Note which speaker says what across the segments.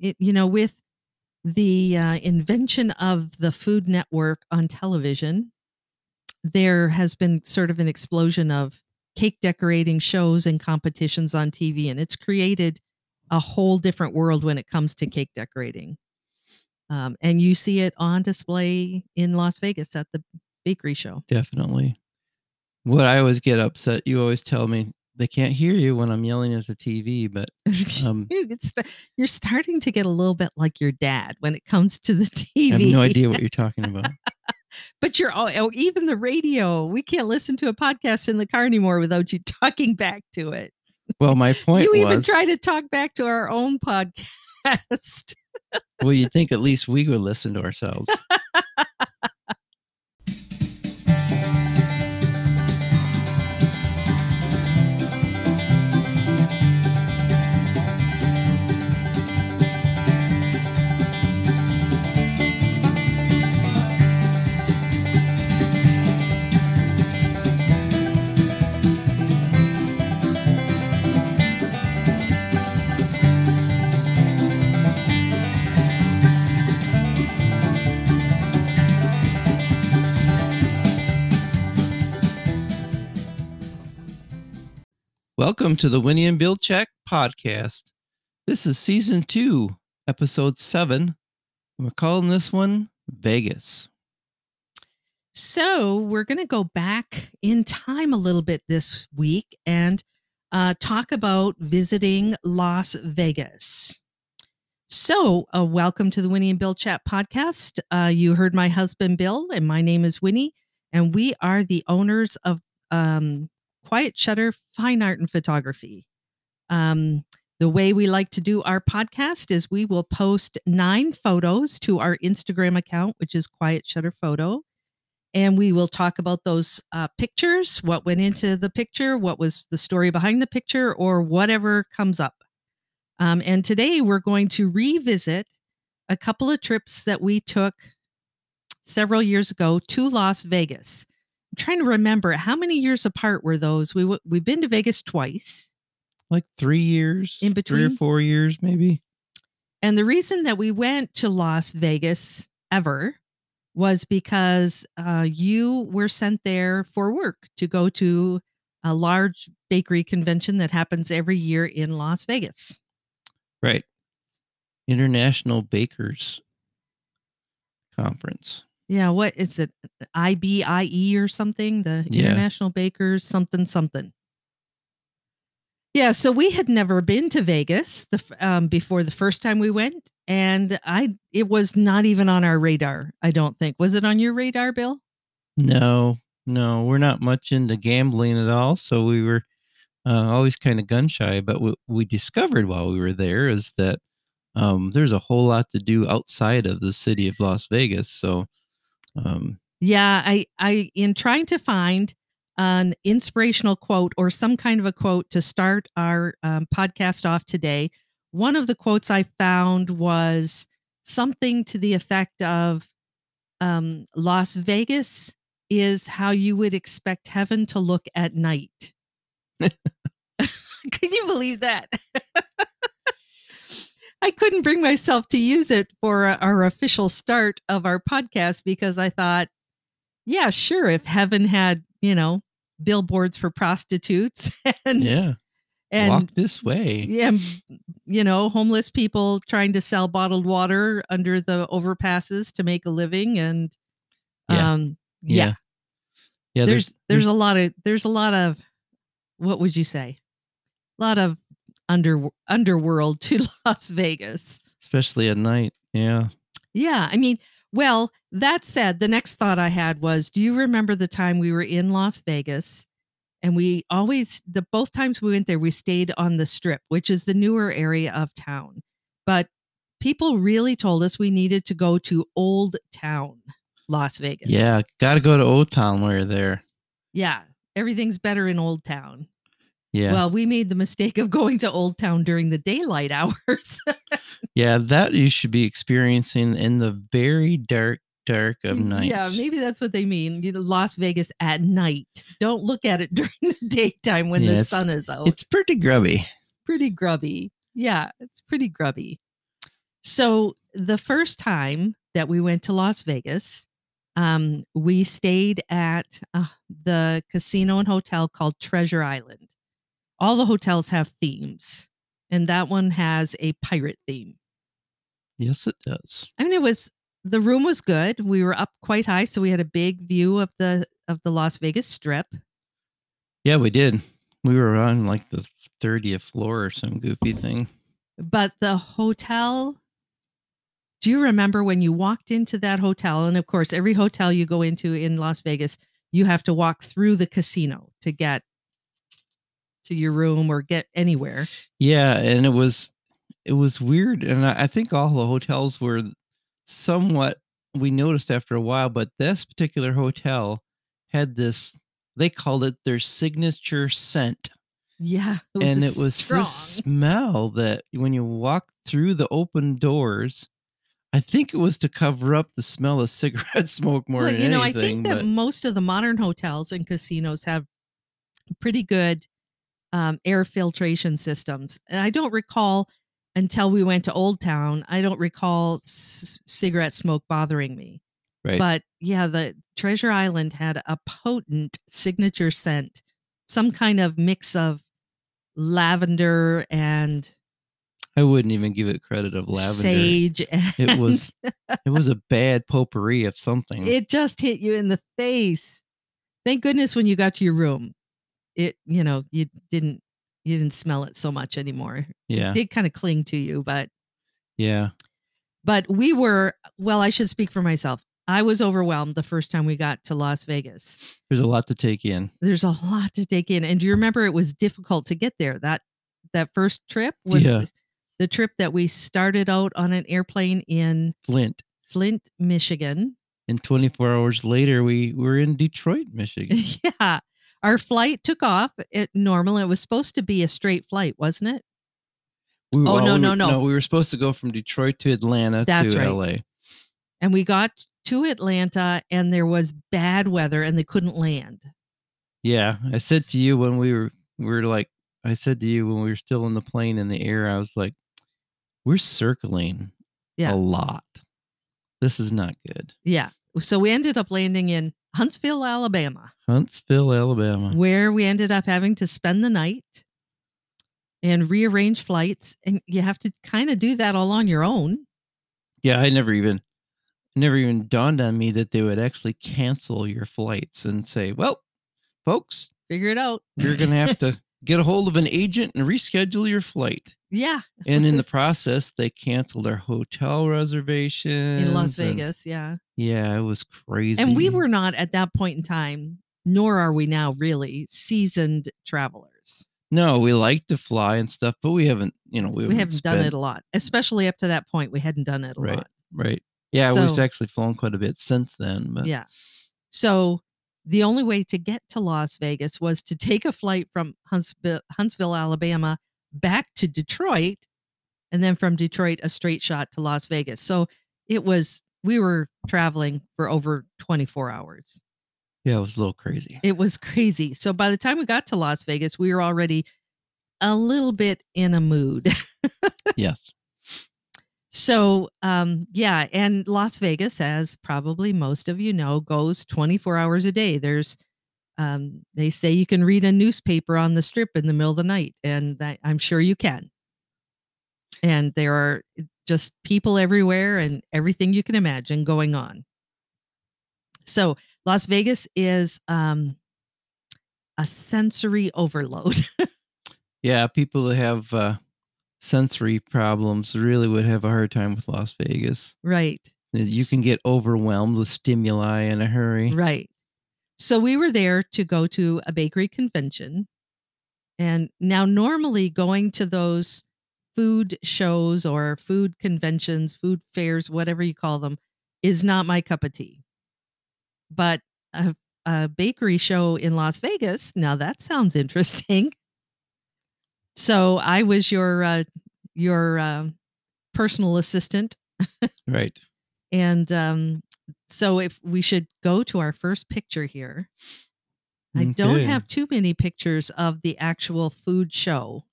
Speaker 1: it, you know, with the uh, invention of the Food Network on television, there has been sort of an explosion of cake decorating shows and competitions on TV, and it's created a whole different world when it comes to cake decorating. Um, and you see it on display in Las Vegas at the bakery show.
Speaker 2: Definitely. What I always get upset, you always tell me they can't hear you when I'm yelling at the TV, but um,
Speaker 1: you're starting to get a little bit like your dad when it comes to the TV.
Speaker 2: I have no idea what you're talking about.
Speaker 1: but you're oh, even the radio. We can't listen to a podcast in the car anymore without you talking back to it.
Speaker 2: Well, my point
Speaker 1: you
Speaker 2: was,
Speaker 1: even try to talk back to our own podcast.
Speaker 2: well, you'd think at least we would listen to ourselves. Welcome to the Winnie and Bill Check podcast. This is season two, episode seven. We're calling this one Vegas.
Speaker 1: So, we're going to go back in time a little bit this week and uh, talk about visiting Las Vegas. So, uh, welcome to the Winnie and Bill Chat podcast. Uh, you heard my husband Bill, and my name is Winnie, and we are the owners of um, Quiet Shutter Fine Art and Photography. Um, the way we like to do our podcast is we will post nine photos to our Instagram account, which is Quiet Shutter Photo. And we will talk about those uh, pictures, what went into the picture, what was the story behind the picture, or whatever comes up. Um, and today we're going to revisit a couple of trips that we took several years ago to Las Vegas trying to remember how many years apart were those. We w- we've been to Vegas twice,
Speaker 2: like three years
Speaker 1: in between,
Speaker 2: three or four years maybe.
Speaker 1: And the reason that we went to Las Vegas ever was because uh, you were sent there for work to go to a large bakery convention that happens every year in Las Vegas.
Speaker 2: Right. International Bakers Conference.
Speaker 1: Yeah, what is it? IBIE or something? The
Speaker 2: Yeah.
Speaker 1: International Bakers something something. Yeah, so we had never been to Vegas the um, before the first time we went, and I it was not even on our radar. I don't think was it on your radar, Bill?
Speaker 2: No, no, we're not much into gambling at all. So we were uh, always kind of gun shy. But what we discovered while we were there is that um, there's a whole lot to do outside of the city of Las Vegas. So um,
Speaker 1: Yeah, I I in trying to find an inspirational quote or some kind of a quote to start our um, podcast off today. One of the quotes I found was something to the effect of um, Las Vegas is how you would expect heaven to look at night. Can you believe that? I couldn't bring myself to use it for our official start of our podcast because I thought, yeah, sure, if heaven had, you know, billboards for prostitutes and
Speaker 2: yeah,
Speaker 1: and
Speaker 2: walk this way.
Speaker 1: yeah, you know, homeless people trying to sell bottled water under the overpasses to make a living and
Speaker 2: Yeah.
Speaker 1: um yeah,
Speaker 2: Yeah. Yeah,
Speaker 1: there's there's a lot of there's a lot of what would you say? A lot of under underworld to Las Vegas.
Speaker 2: especially at night. Yeah.
Speaker 1: Yeah, I mean, well, that said, the next thought I had was, do you remember the time we were in Las Vegas and we always the both times we went there we stayed on the strip, which is the newer area of town. But people really told us we needed to go to Old Town, Las Vegas.
Speaker 2: Yeah. Got to go to Old Town while you're there.
Speaker 1: Yeah, everything's better in Old Town.
Speaker 2: Yeah.
Speaker 1: Well, we made the mistake of going to Old Town during the daylight hours.
Speaker 2: yeah. That you should be experiencing in the very dark, dark of night.
Speaker 1: Mm, Yeah, maybe that's what they mean. You know, Las Vegas at night. Don't look at it during the daytime when
Speaker 2: Yeah,
Speaker 1: the sun is out.
Speaker 2: It's pretty grubby.
Speaker 1: pretty grubby. Yeah, it's pretty grubby. So the first time that we went to Las Vegas, um, we stayed at uh, the casino and hotel called Treasure Island. All the hotels have themes, and that one has a pirate theme.
Speaker 2: Yes, it does.
Speaker 1: I mean, it was the room was good. We were up quite high, so we had a big view of the of the Las Vegas Strip.
Speaker 2: Yeah, we did. We were on like the 30th floor or some goofy thing.
Speaker 1: But the hotel, do you remember when you walked into that hotel? And of course, every hotel you go into in Las Vegas, you have to walk through the casino to get to your room or get anywhere.
Speaker 2: Yeah, and it was it was weird, and I, I think all the hotels were somewhat. We noticed after a while, but this particular hotel had this. They called it their signature scent,
Speaker 1: Yeah.
Speaker 2: and it was
Speaker 1: strong.
Speaker 2: this smell that when you walk through the open doors. I think it was to cover up the smell of cigarette smoke more
Speaker 1: Well,
Speaker 2: than
Speaker 1: you know,
Speaker 2: anything.
Speaker 1: I think that most of the modern hotels and casinos have pretty good um, air filtration systems. And I don't recall until we went to Old Town, I don't recall c- cigarette smoke bothering me.
Speaker 2: right,
Speaker 1: But yeah, the Treasure Island had a potent signature scent, some kind of mix of lavender and
Speaker 2: I wouldn't even give it credit of lavender.
Speaker 1: sage.
Speaker 2: It was it was a bad potpourri of something.
Speaker 1: it just hit you in the face. Thank goodness when you got to your room, it you know you didn't you didn't smell it so much anymore.
Speaker 2: yeah,
Speaker 1: It did kind of cling to you, but
Speaker 2: yeah,
Speaker 1: but we were well. I should speak for myself. I was overwhelmed the first time we got to Las Vegas.
Speaker 2: there's a lot to take in.
Speaker 1: There's a lot to take in, and do you remember it was difficult to get there? That that first trip was
Speaker 2: Yeah.
Speaker 1: the, the trip that we started out on an airplane in
Speaker 2: Flint,
Speaker 1: Flint, Michigan.
Speaker 2: and 24 hours later, we were in Detroit, Michigan.
Speaker 1: yeah. Our flight took off at normal. It was supposed to be a straight flight, wasn't it?
Speaker 2: We,
Speaker 1: Oh, no,
Speaker 2: we
Speaker 1: no, no.
Speaker 2: We were supposed to go from Detroit to Atlanta
Speaker 1: That's
Speaker 2: to
Speaker 1: right.
Speaker 2: LA.
Speaker 1: And we got to Atlanta and there was bad weather and they couldn't land.
Speaker 2: Yeah, I said to you when we were we were like I said to you when we were still in the plane in the air, I was like, we're circling
Speaker 1: Yeah.
Speaker 2: a lot. This is not good.
Speaker 1: Yeah. So we ended up landing in Huntsville, Alabama,
Speaker 2: Huntsville, Alabama.
Speaker 1: where we ended up having to spend the night and rearrange flights. And you have to kind of do that all on your own.
Speaker 2: Yeah, I never even never even dawned on me that they would actually cancel your flights and say, "Well, folks,
Speaker 1: Figure it out.
Speaker 2: you're going to have to get a hold of an agent and reschedule your flight."
Speaker 1: yeah.
Speaker 2: And in the process, they canceled our hotel reservation
Speaker 1: In Las
Speaker 2: and-
Speaker 1: Vegas. Yeah.
Speaker 2: yeah, it was crazy.
Speaker 1: And we were not at that point in time, nor are we now really seasoned travelers.
Speaker 2: no, we like to fly and stuff, but we haven't, you know, we,
Speaker 1: We haven't done it a lot, especially up to that point. We hadn't done it a
Speaker 2: Right.
Speaker 1: lot.
Speaker 2: right. Yeah, we've actually flown quite a bit since then, but
Speaker 1: Yeah. So the only way to get to Las Vegas was to take a flight from Huntsville, Huntsville, Alabama, back to Detroit, and then from Detroit a straight shot to Las Vegas. So it was we were traveling for over 24 hours.
Speaker 2: Yeah, it was a little crazy.
Speaker 1: It was crazy. So by the time we got to Las Vegas, we were already a little bit in a mood.
Speaker 2: yes.
Speaker 1: So, um, yeah, and Las Vegas, as probably most of you know, goes 24 hours a day. There's, um, they say you can read a newspaper on the strip in the middle of the night, and that, I'm sure you can. And there are just people everywhere and everything you can imagine going on. So, Las Vegas is um, a sensory overload.
Speaker 2: Yeah, people that have uh, sensory problems really would have a hard time with Las Vegas.
Speaker 1: right.
Speaker 2: You can get overwhelmed with stimuli in a hurry.
Speaker 1: Right. So we were there to go to a bakery convention. And now, normally, going to those food shows or food conventions, food fairs, whatever you call them, is not my cup of tea. But a, a bakery show in Las Vegas, now that sounds interesting. So I was your uh, your uh, personal assistant
Speaker 2: Right.
Speaker 1: and um, so if we should go to our first picture here. I don't
Speaker 2: Okay.
Speaker 1: have too many pictures of the actual food show,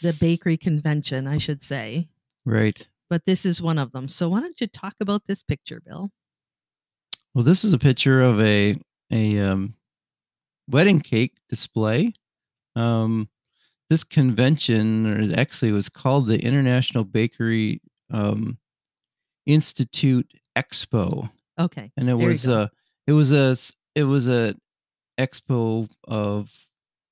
Speaker 1: the bakery convention, I should say.
Speaker 2: Right.
Speaker 1: but this is one of them. So why don't you talk about this picture, Bill?
Speaker 2: Well, this is a picture of a a um, wedding cake display. Um, this convention, or actually, was called the International Bakery um, Institute Expo,
Speaker 1: Okay.
Speaker 2: and it
Speaker 1: There
Speaker 2: was a it was a it was a expo of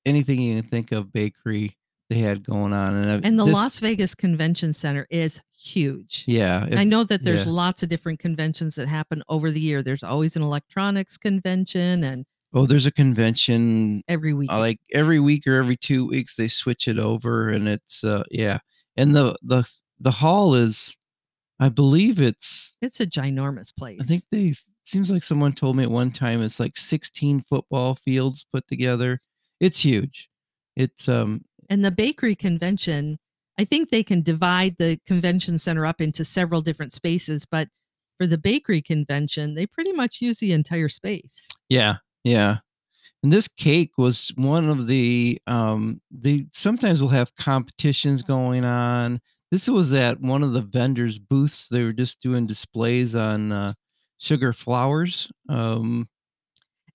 Speaker 2: anything you can think of bakery they had going on, and,
Speaker 1: And the
Speaker 2: this-
Speaker 1: Las Vegas Convention Center is huge.
Speaker 2: yeah, if-
Speaker 1: I know that there's
Speaker 2: yeah.
Speaker 1: lots of different conventions that happen over the year. There's always an electronics convention and
Speaker 2: oh, there's a convention
Speaker 1: every week.
Speaker 2: uh, like every week or every two weeks they switch it over and it's uh yeah and the the the hall is i believe it's
Speaker 1: it's a ginormous place.
Speaker 2: i think they seems like someone told me at one time it's like 16 football fields put together it's huge it's um
Speaker 1: And the bakery convention, I think they can divide the convention center up into several different spaces, but for the bakery convention, they pretty much use the entire space.
Speaker 2: yeah yeah. And this cake was one of the um they sometimes will have competitions going on. This was at one of the vendors booths. They were just doing displays on uh sugar flowers um.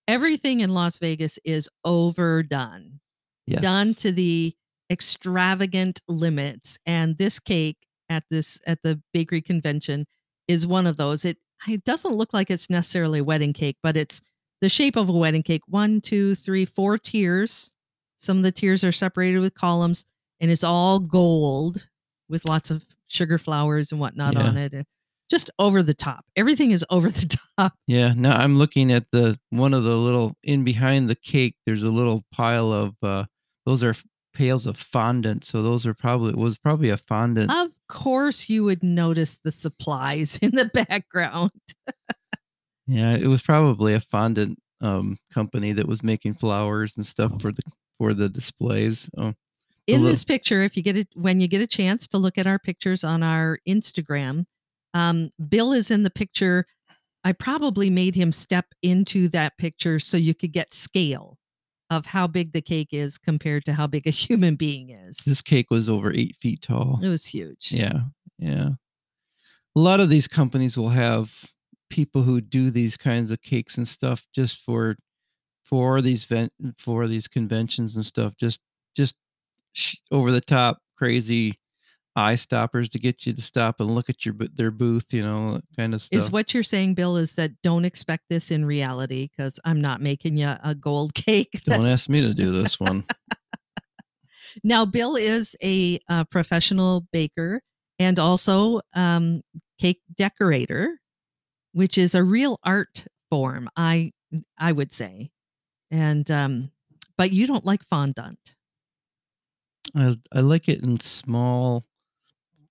Speaker 1: Everything in Las Vegas is overdone,
Speaker 2: yes.
Speaker 1: done to the extravagant limits. And this cake at this at the bakery convention is one of those. It it doesn't look like it's necessarily a wedding cake, but it's the shape of a wedding cake. One, two, three, four tiers. Some of the tiers are separated with columns, and it's all gold with lots of sugar flowers and whatnot
Speaker 2: Yeah.
Speaker 1: on it. And just over the top. Everything is over the top.
Speaker 2: Yeah, now I'm looking at the one of the little in behind the cake. There's a little pile of uh those are pails of fondant. So those are probably was probably a fondant.
Speaker 1: Of course, you would notice the supplies in the background.
Speaker 2: Yeah, it was probably a fondant um company that was making flowers and stuff for the for the displays. Oh,
Speaker 1: in this picture if you get it when you get a chance to look at our pictures on our instagram um, bill is in the picture i probably made him step into that picture so you could get scale of how big the cake is compared to how big a human being is
Speaker 2: this cake was over eight feet tall.
Speaker 1: it was huge
Speaker 2: Yeah, yeah. A lot of these companies will have people who do these kinds of cakes and stuff just for for these vent for these conventions and stuff. Just just sh- over the top crazy eye stoppers to get you to stop and look at your their booth. You know, kind of stuff.
Speaker 1: is what you're saying bill is that don't expect this in reality because i'm not making you a gold cake
Speaker 2: Don't ask me to do this one.
Speaker 1: Now, Bill is a uh, professional baker and also um, cake decorator, which is a real art form. I I would say, and um, but you don't like fondant.
Speaker 2: I I like it in small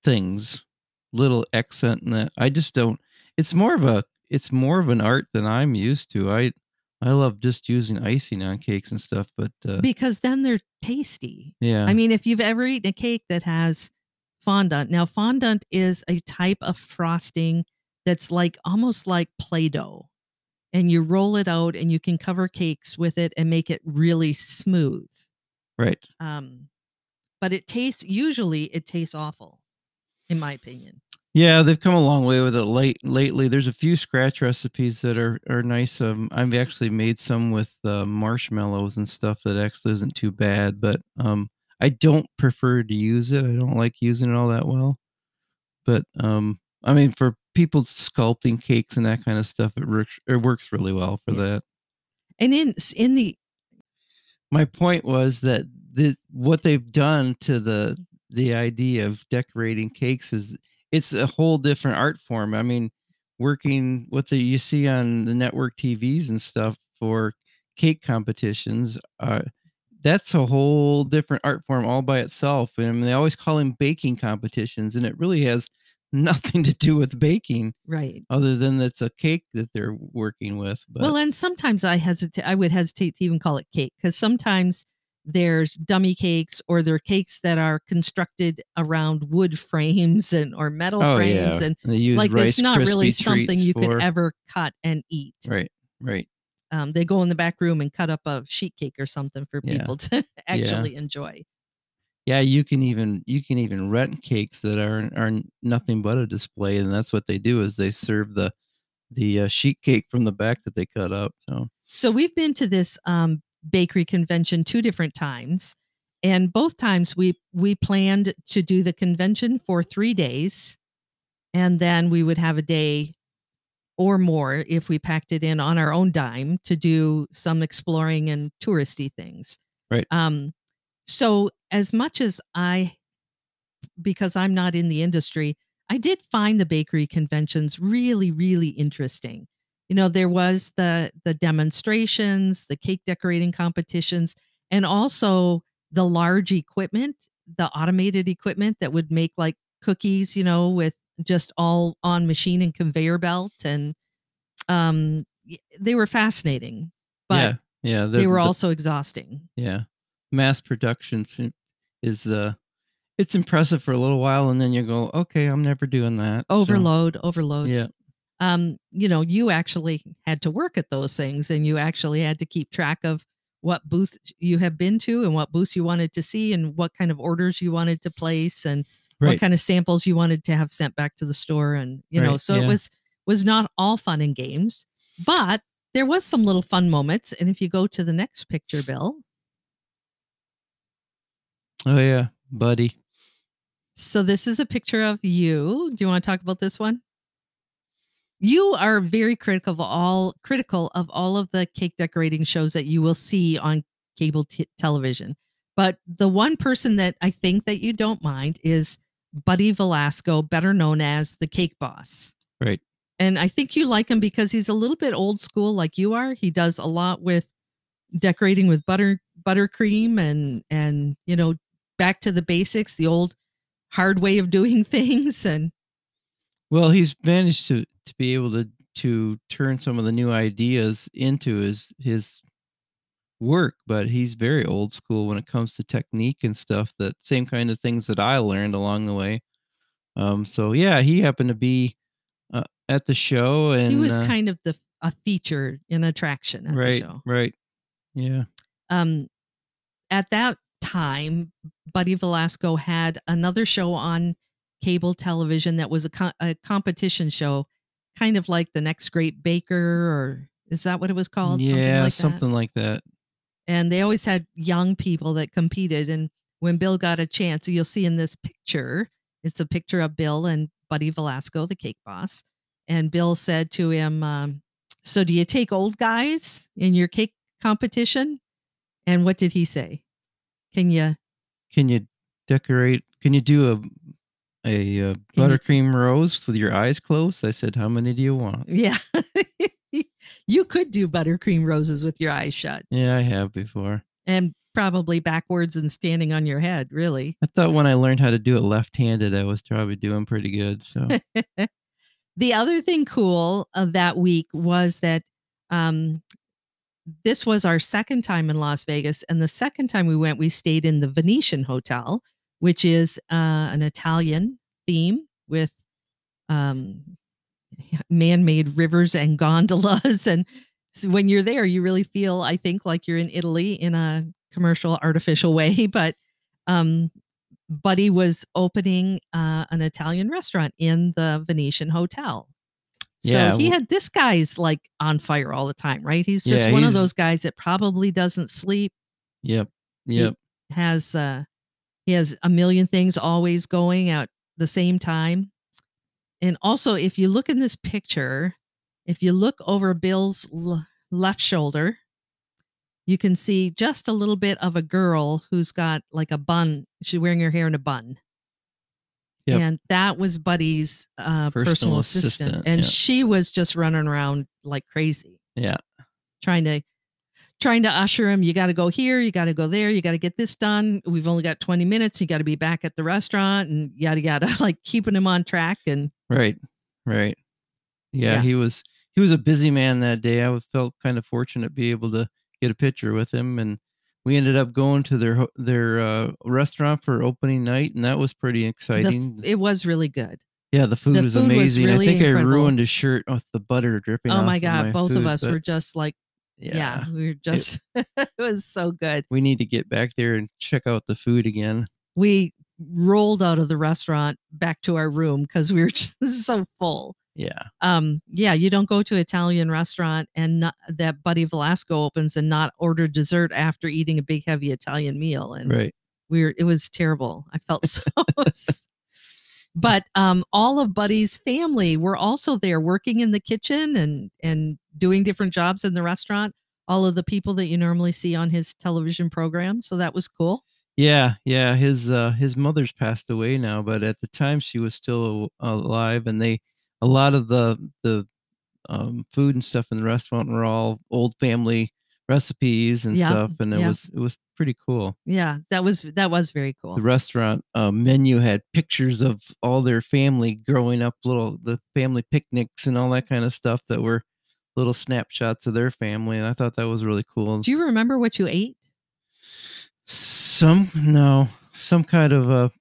Speaker 2: things, little accent in that. I just don't. It's more of a. It's more of an art than I'm used to. I I love just using icing on cakes and stuff, but uh,
Speaker 1: because then they're tasty.
Speaker 2: yeah,
Speaker 1: I mean, if you've ever eaten a cake that has fondant, now fondant is a type of frosting that's like almost like Play Doh. And you roll it out and you can cover cakes with it and make it really smooth.
Speaker 2: right.
Speaker 1: Um, but it tastes, usually, it tastes awful, in my opinion.
Speaker 2: Yeah, they've come a long way with it late lately. There's a few scratch recipes that are are nice. Um, I've actually made some with uh, marshmallows and stuff that actually isn't too bad. But um, I don't prefer to use it. I don't like using it all that well. But um, I mean, for people sculpting cakes and that kind of stuff, it works. It works really well for
Speaker 1: Yeah.
Speaker 2: that.
Speaker 1: And in in the
Speaker 2: my point was that the what they've done to the the idea of decorating cakes is it's a whole different art form. I mean, working what the, you see on the network TVs and stuff for cake competitions, uh, that's a whole different art form all by itself. And I mean, they always call them baking competitions, and it really has nothing to do with baking
Speaker 1: right.
Speaker 2: other than it's a cake that they're working with. But
Speaker 1: Well, and sometimes I hesitate. I would hesitate to even call it cake because sometimes there's dummy cakes or there are cakes that are constructed around wood frames and or metal
Speaker 2: oh
Speaker 1: frames,
Speaker 2: yeah,
Speaker 1: and
Speaker 2: they use
Speaker 1: like it's not really something you
Speaker 2: for-
Speaker 1: could ever cut and eat.
Speaker 2: Right, right.
Speaker 1: Um, they go in the back room and cut up a sheet cake or something for
Speaker 2: Yeah.
Speaker 1: people to actually enjoy.
Speaker 2: Yeah, you can even you can even rent cakes that are are nothing but a display, and that's what they do is they serve the the uh, sheet cake from the back that they cut up. So
Speaker 1: So we've been to this um, bakery convention two different times, and both times we we planned to do the convention for three days, and then we would have a day or more if we packed it in on our own dime to do some exploring and touristy things.
Speaker 2: Right.
Speaker 1: Um, so as much as I, because I'm not in the industry, I did find the bakery conventions really, really interesting. You know, there was the the demonstrations, the cake decorating competitions, and also the large equipment, the automated equipment that would make like cookies, you know, with just all on machine and conveyor belt and um they were fascinating, but
Speaker 2: yeah, yeah,
Speaker 1: they were
Speaker 2: the-
Speaker 1: also exhausting.
Speaker 2: yeah. Mass production is uh, it's impressive for a little while, and then you go, okay, I'm never doing that. So,
Speaker 1: Overload, overload.
Speaker 2: yeah,
Speaker 1: um, you know, you actually had to work at those things and you actually had to keep track of what booth you have been to and what booths you wanted to see and what kind of orders you wanted to place and what kind of samples you wanted to have sent back to the store and you know
Speaker 2: Right,
Speaker 1: so it
Speaker 2: yeah.
Speaker 1: was was not all fun and games but there was some little fun moments and if you go to the next picture bill
Speaker 2: Oh yeah, buddy.
Speaker 1: So this is a picture of you. Do you want to talk about this one? You are very critical of all critical of all of the cake decorating shows that you will see on cable t- television. But the one person that I think that you don't mind is Buddy Valastro, better known as the Cake Boss.
Speaker 2: Right.
Speaker 1: And I think you like him because he's a little bit old school like you are. He does a lot with decorating with butter buttercream and and you know back to the basics, the old hard way of doing things and
Speaker 2: Well, he's managed to to be able to to turn some of the new ideas into his his work, but he's very old school when it comes to technique and stuff. That same kind of things that I learned along the way. Um, so yeah, he happened to be uh, at the show, and
Speaker 1: he was
Speaker 2: uh,
Speaker 1: kind of the a feature an attraction at
Speaker 2: right,
Speaker 1: the show.
Speaker 2: right, yeah,
Speaker 1: Um at that time, Buddy Valastro had another show on cable television that was a, co- a competition show, kind of like the next great baker or is that what it was called?
Speaker 2: yeah,
Speaker 1: like that?
Speaker 2: something like that.
Speaker 1: and they always had young people that competed and when bill got a chance you'll see in this picture it's a picture of bill and buddy valastro the cake boss and bill said to him um, so do you take old guys in your cake competition and what did he say can you
Speaker 2: Can you decorate? Can you do a a, uh buttercream rose with your eyes closed? I said, how many do you want?
Speaker 1: yeah you could do buttercream roses with your eyes shut
Speaker 2: Yeah, I have before.
Speaker 1: and probably backwards and standing on your head really
Speaker 2: I thought when I learned how to do it left-handed, I was probably doing pretty good. So
Speaker 1: the other thing cool of that week was that um, this was our second time in Las Vegas, and the second time we went, we stayed in the Venetian Hotel, which is uh, an Italian theme with um, man-made rivers and gondolas. And so when you're there, you really feel, I think, like you're in Italy in a commercial, artificial way. But um, Buddy was opening uh, an Italian restaurant in the Venetian Hotel. So
Speaker 2: Yeah,
Speaker 1: he had this guy's like on fire all the time, right? He's just
Speaker 2: Yeah,
Speaker 1: one of those guys that probably doesn't sleep,
Speaker 2: yep, yep.
Speaker 1: has uh he has a million things always going at the same time. And also if you look in this picture, if you look over Bill's l- left shoulder, you can see just a little bit of a girl who's got like a bun. She's wearing her hair in a bun.
Speaker 2: Yep.
Speaker 1: And that was Buddy's uh, personal,
Speaker 2: Personal
Speaker 1: assistant.
Speaker 2: assistant,
Speaker 1: And
Speaker 2: yeah.
Speaker 1: she was just running around like crazy,
Speaker 2: Yeah.
Speaker 1: trying to trying to usher him. You got to go here. You got to go there. You got to get this done. We've only got 20 minutes. You got to be back at the restaurant and yada, yada, like keeping him on track. And
Speaker 2: Right, right. Yeah,
Speaker 1: Yeah.
Speaker 2: he was he was a busy man that day. I felt kind of fortunate to be able to get a picture with him, and we ended up going to their their uh, restaurant for opening night, and that was pretty exciting.
Speaker 1: f- it was really good.
Speaker 2: yeah, the food
Speaker 1: the
Speaker 2: was
Speaker 1: food was
Speaker 2: amazing.
Speaker 1: really
Speaker 2: I think
Speaker 1: incredible.
Speaker 2: I ruined his shirt with the butter dripping.
Speaker 1: Oh my God. Both of us were just like, yeah, we were just, it was so good.
Speaker 2: we need to get back there and check out the food again.
Speaker 1: we rolled out of the restaurant back to our room because we were just so full.
Speaker 2: Yeah.
Speaker 1: Um, yeah, you don't go to an Italian restaurant and not, that Buddy Valastro opens and not order dessert after eating a big heavy Italian meal. And
Speaker 2: Right.
Speaker 1: we were, it was terrible. I felt so. but um, all of Buddy's family were also there working in the kitchen and and doing different jobs in the restaurant. All of the people that you normally see on his television program. So that was cool.
Speaker 2: Yeah, yeah. His uh his mother's passed away now, but at the time she was still alive, and they a lot of the the um, food and stuff in the restaurant were all old family recipes and
Speaker 1: Yeah,
Speaker 2: stuff, and it
Speaker 1: yeah.
Speaker 2: was it was pretty cool.
Speaker 1: Yeah, that was that was very cool.
Speaker 2: The restaurant uh, menu had pictures of all their family growing up, little the family picnics and all that kind of stuff that were little snapshots of their family, and I thought that was really cool.
Speaker 1: Do you remember what you ate?
Speaker 2: Some no, some kind of a,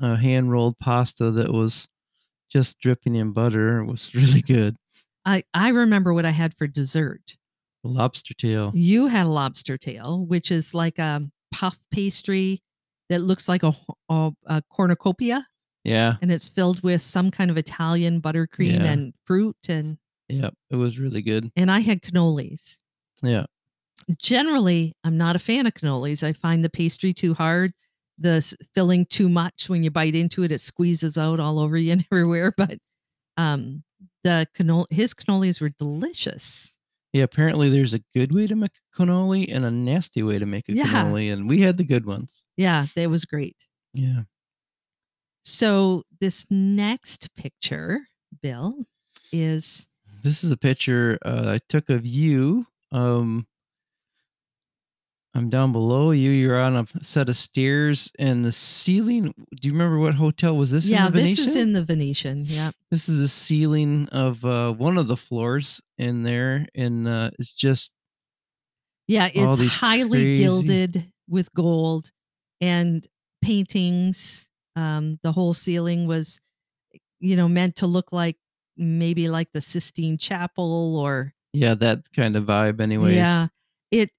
Speaker 2: a hand rolled pasta that was just dripping in butter. It was really good.
Speaker 1: I I remember what I had for dessert.
Speaker 2: Lobster tail.
Speaker 1: You had a lobster tail, which is like a puff pastry that looks like a, a, a cornucopia,
Speaker 2: Yeah,
Speaker 1: and it's filled with some kind of Italian buttercream
Speaker 2: Yeah.
Speaker 1: and fruit, and
Speaker 2: yeah, it was really good.
Speaker 1: and I had cannolis.
Speaker 2: Yeah,
Speaker 1: Generally, I'm not a fan of cannolis. I find the pastry too hard, the filling too much. When you bite into it, it squeezes out all over you and everywhere. But um, the cannoli, his cannolis were delicious.
Speaker 2: yeah. Apparently, there's a good way to make a cannoli and a nasty way to make a
Speaker 1: Yeah.
Speaker 2: cannoli, and we had the good ones.
Speaker 1: Yeah, that was great.
Speaker 2: Yeah,
Speaker 1: So this next picture, Bill, is
Speaker 2: this is a picture uh, I took of you. Um, I'm down below you. You're on a set of stairs, and the ceiling. Do you remember what hotel was this?
Speaker 1: yeah,
Speaker 2: in the
Speaker 1: this is in the Venetian. Yeah,
Speaker 2: This is the ceiling of uh, one of the floors in there, and uh, it's just
Speaker 1: yeah, it's highly
Speaker 2: crazy-
Speaker 1: gilded with gold and paintings. Um, the whole ceiling was, you know, meant to look like maybe like the Sistine Chapel or
Speaker 2: yeah, that kind of vibe. Anyways,
Speaker 1: yeah, it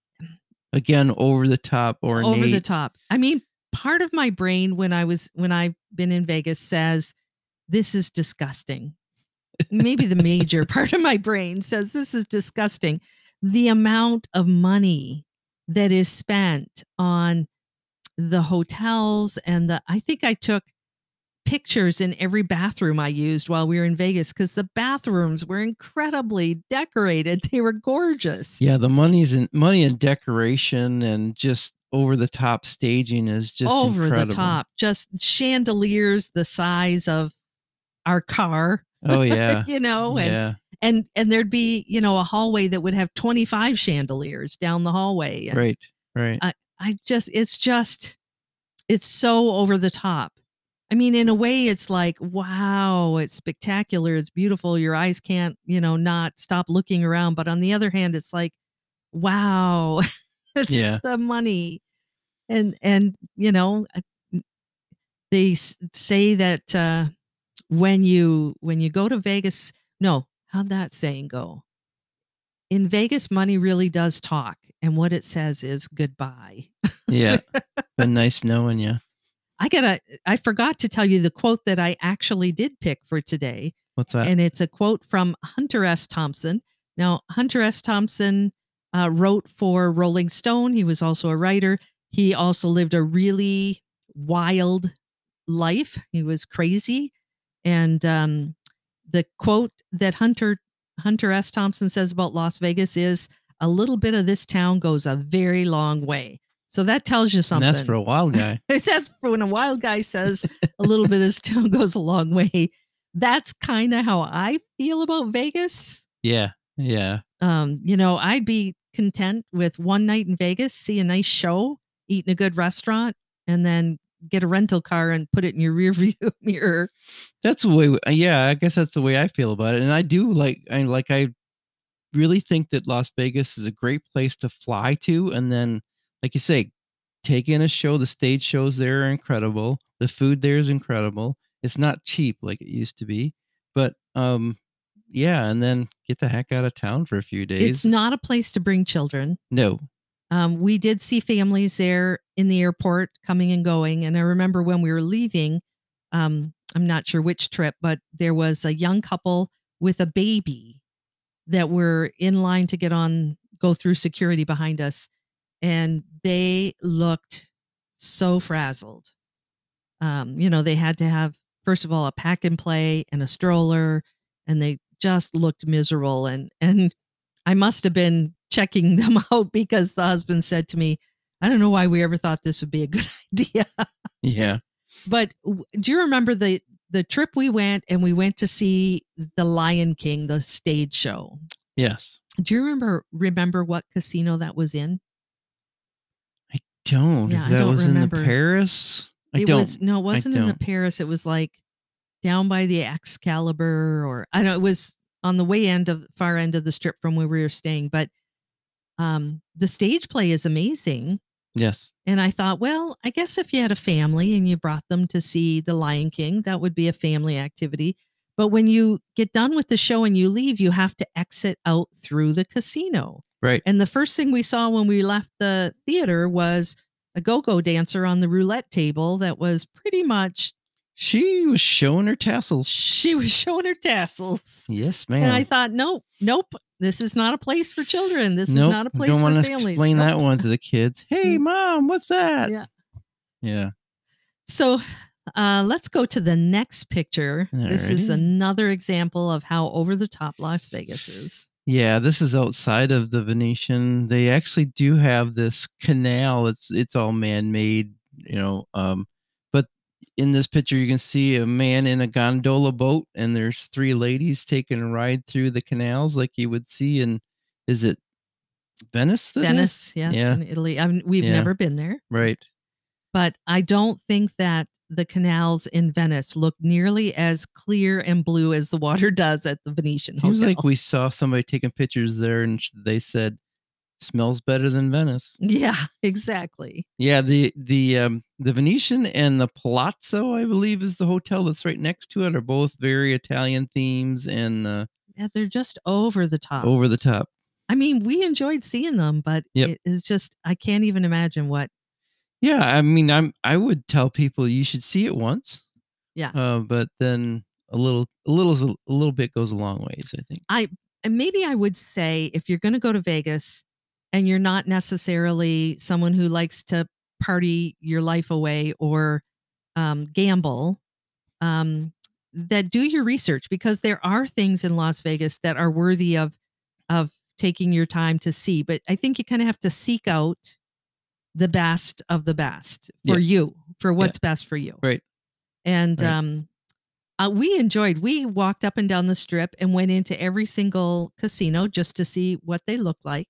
Speaker 2: again over the top or
Speaker 1: over the top. I mean, part of my brain when I was when I've been in Vegas says this is disgusting. Maybe the major part of my brain says this is disgusting. The amount of money that is spent on the hotels and the I think I took pictures in every bathroom I used while we were in Vegas because the bathrooms were incredibly decorated. They were gorgeous.
Speaker 2: Yeah, the money's in money and decoration and just over the top staging is just
Speaker 1: over
Speaker 2: incredible.
Speaker 1: the top, just chandeliers the size of our car,
Speaker 2: Oh yeah,
Speaker 1: you know, and
Speaker 2: yeah,
Speaker 1: and and there'd be you know a hallway that would have 25 chandeliers down the hallway. And
Speaker 2: right, right.
Speaker 1: I just it's just it's so over the top. I mean, in a way, it's like, wow, it's spectacular, it's beautiful. Your eyes can't, you know, not stop looking around. But on the other hand, it's like, wow, it's
Speaker 2: Yeah.
Speaker 1: the money, and and you know, they say that uh, when you when you go to Vegas, no, how'd that saying go? In Vegas, money really does talk, and what it says is goodbye.
Speaker 2: Yeah, been nice knowing you.
Speaker 1: I gotta, I forgot to tell you the quote that I actually did pick for today.
Speaker 2: What's that?
Speaker 1: And it's a quote from Hunter S. Thompson. Now, Hunter S. Thompson uh, wrote for Rolling Stone. He was also a writer. He also lived a really wild life. He was crazy. And um, the quote that Hunter Hunter S. Thompson says about Las Vegas is a little bit of this town goes a very long way. So that tells you
Speaker 2: and
Speaker 1: something.
Speaker 2: that's for a wild guy.
Speaker 1: That's for when a wild guy says a little bit of this town goes a long way. That's kind of how I feel about Vegas.
Speaker 2: yeah, yeah,
Speaker 1: Um, you know, I'd be content with one night in Vegas, see a nice show, eat in a good restaurant, and then get a rental car and put it in your rear view mirror.
Speaker 2: that's the way. Yeah, I guess that's the way I feel about it. And I do like, I like, I really think that Las Vegas is a great place to fly to, and then, like you say, take in a show. The stage shows there are incredible. The food there is incredible. It's not cheap like it used to be, but um, yeah, and then get the heck out of town for a few days.
Speaker 1: It's not a place to bring children.
Speaker 2: no,
Speaker 1: Um, we did see families there in the airport coming and going. And I remember when we were leaving, um, I'm not sure which trip, but there was a young couple with a baby that were in line to get on, go through security behind us. And they looked so frazzled. Um, you know, they had to have, first of all, a pack and play and a stroller, and they just looked miserable. And, and I must have been checking them out because the husband said to me, I don't know why we ever thought this would be a good idea.
Speaker 2: Yeah.
Speaker 1: But do you remember the the trip we went and we went to see the Lion King, the stage show?
Speaker 2: Yes.
Speaker 1: Do you remember remember what casino that was in?
Speaker 2: Don't.
Speaker 1: Yeah,
Speaker 2: if
Speaker 1: I
Speaker 2: that
Speaker 1: don't
Speaker 2: was in the Paris. I
Speaker 1: it
Speaker 2: don't.
Speaker 1: was no, it wasn't in the. Paris. It was like down by the Excalibur, or I don't. It was on the way end of far end of the strip from where we were staying. But um, the stage play is amazing.
Speaker 2: yes.
Speaker 1: And I thought, well, I guess if you had a family and you brought them to see The Lion King, that would be a family activity. But when you get done with the show and you leave, you have to exit out through the casino.
Speaker 2: Right.
Speaker 1: And the first thing we saw when we left the theater was a go go dancer on the roulette table that was pretty much,
Speaker 2: She was showing her tassels.
Speaker 1: she was showing her tassels.
Speaker 2: Yes, ma'am.
Speaker 1: And I thought, nope, nope, this is not a place for children. This
Speaker 2: nope.
Speaker 1: is not a place
Speaker 2: don't
Speaker 1: for
Speaker 2: want to
Speaker 1: families.
Speaker 2: explain
Speaker 1: Nope.
Speaker 2: that one to the kids. Hey, mom, what's that?
Speaker 1: Yeah.
Speaker 2: Yeah.
Speaker 1: So uh, let's go to the next picture. This is another example of how over the top Las Vegas is.
Speaker 2: Yeah, this is outside of the Venetian. They actually do have this canal. It's it's all man-made, you know. Um, but in this picture, you can see a man in a gondola boat, and there's three ladies taking a ride through the canals, like you would see in. Is it Venice? that is?
Speaker 1: Venice, yes,
Speaker 2: Yeah.
Speaker 1: in Italy. I mean, we've
Speaker 2: Yeah.
Speaker 1: never been there,
Speaker 2: Right.
Speaker 1: but I don't think that the canals in Venice look nearly as clear and blue as the water does at the Venetian hotel.
Speaker 2: Seems
Speaker 1: Hotel.
Speaker 2: like we saw somebody taking pictures there, and they said smells better than Venice.
Speaker 1: yeah, exactly.
Speaker 2: Yeah, the the um the Venetian and the Palazzo, I believe, is the hotel that's right next to it, are both very Italian themes and uh,
Speaker 1: Yeah, they're just over the top.
Speaker 2: over the top.
Speaker 1: I mean, we enjoyed seeing them, but
Speaker 2: Yep.
Speaker 1: it is just I can't even imagine what.
Speaker 2: Yeah, I mean, I'm I would tell people you should see it once.
Speaker 1: Yeah.
Speaker 2: Uh, but then a little a little a little bit goes a long ways, I think.
Speaker 1: and maybe I would say if you're going to go to Vegas and you're not necessarily someone who likes to party your life away or um, gamble, um, that do your research because there are things in Las Vegas that are worthy of of taking your time to see. But I think you kind of have to seek out the best of the best for
Speaker 2: Yeah.
Speaker 1: you, for what's best for you.
Speaker 2: Right.
Speaker 1: And
Speaker 2: Right.
Speaker 1: um, uh, we enjoyed. We walked up and down the strip and went into every single casino just to see what they look like.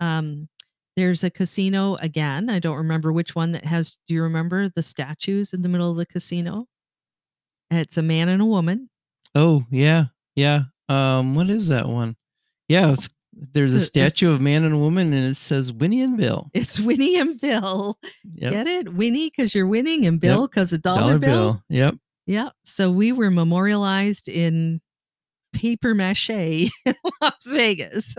Speaker 1: Um, there's a casino again. I don't remember which one that has. Do you remember the statues in the middle of the casino? It's a man and a woman.
Speaker 2: Oh yeah, yeah. Um, what is that one? Yeah, it's, there's a
Speaker 1: a- it's-
Speaker 2: statue of man and a woman, and it says Winnie and Bill.
Speaker 1: It's Winnie and Bill.
Speaker 2: Yep.
Speaker 1: Get it? Winnie because you're winning, and Bill because a dollar,
Speaker 2: Dollar
Speaker 1: bill.
Speaker 2: bill. Yep.
Speaker 1: Yeah. So we were memorialized in paper mache in Las Vegas.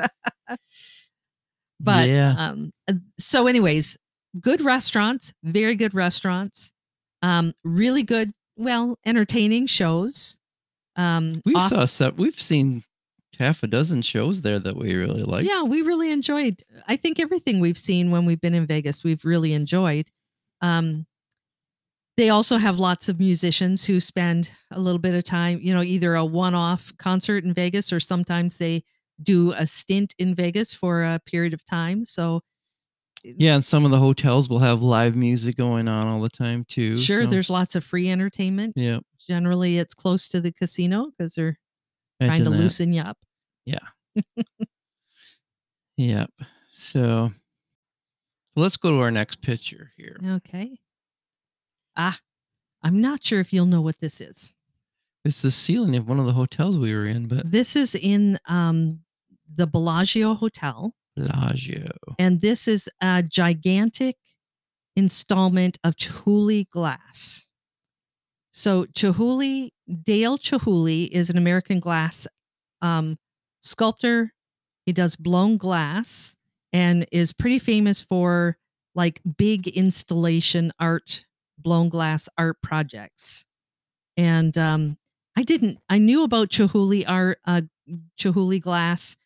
Speaker 1: but
Speaker 2: yeah.
Speaker 1: um so anyways, good restaurants, very good restaurants. Um really good, well, entertaining shows. Um
Speaker 2: We
Speaker 1: off-
Speaker 2: saw some. We've seen half a dozen shows there that we really like.
Speaker 1: yeah, we really enjoyed. I think everything we've seen when we've been in Vegas, we've really enjoyed. Um, they also have lots of musicians who spend a little bit of time, you know, either a one-off concert in Vegas or sometimes they do a stint in Vegas for a period of time. So
Speaker 2: Yeah, and some of the hotels will have live music going on all the time too.
Speaker 1: sure,
Speaker 2: so,
Speaker 1: there's lots of free entertainment.
Speaker 2: yeah.
Speaker 1: Generally, it's close to the casino because they're trying to
Speaker 2: that.
Speaker 1: loosen you up. Yeah.
Speaker 2: yep. So let's go to our next picture here.
Speaker 1: Okay. Ah, I'm not sure if you'll know what this is.
Speaker 2: It's the ceiling of one of the hotels we were in, but
Speaker 1: This is in um, the Bellagio Hotel,
Speaker 2: Bellagio.
Speaker 1: and this is a gigantic installment of Chihuly glass. So Chihuly, Dale Chihuly is an American glass um, sculptor. He does blown glass, and is pretty famous for like big installation art, blown glass art projects. And um, I didn't, I knew about Chihuly art, uh, Chihuly glass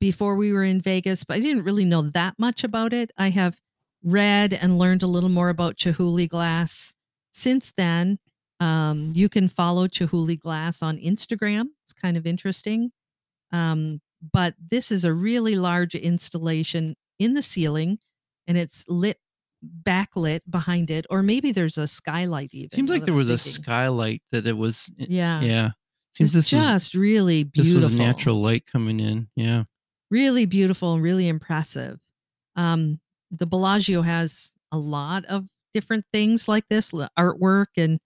Speaker 1: before we were in Vegas, but I didn't really know that much about it. I have read and learned a little more about Chihuly glass since then. Um, you can follow Chihuly glass on Instagram. It's kind of interesting. Um, but this is a really large installation in the ceiling and it's lit backlit behind it or maybe there's a skylight even
Speaker 2: Seems like there
Speaker 1: I'm
Speaker 2: was a
Speaker 1: thinking.
Speaker 2: skylight that it was.
Speaker 1: yeah
Speaker 2: Yeah. Seems
Speaker 1: it's
Speaker 2: this was
Speaker 1: just really beautiful.
Speaker 2: this was natural light coming in. Yeah.
Speaker 1: really beautiful and really impressive. Um, the Bellagio has a lot of different things like this artwork, and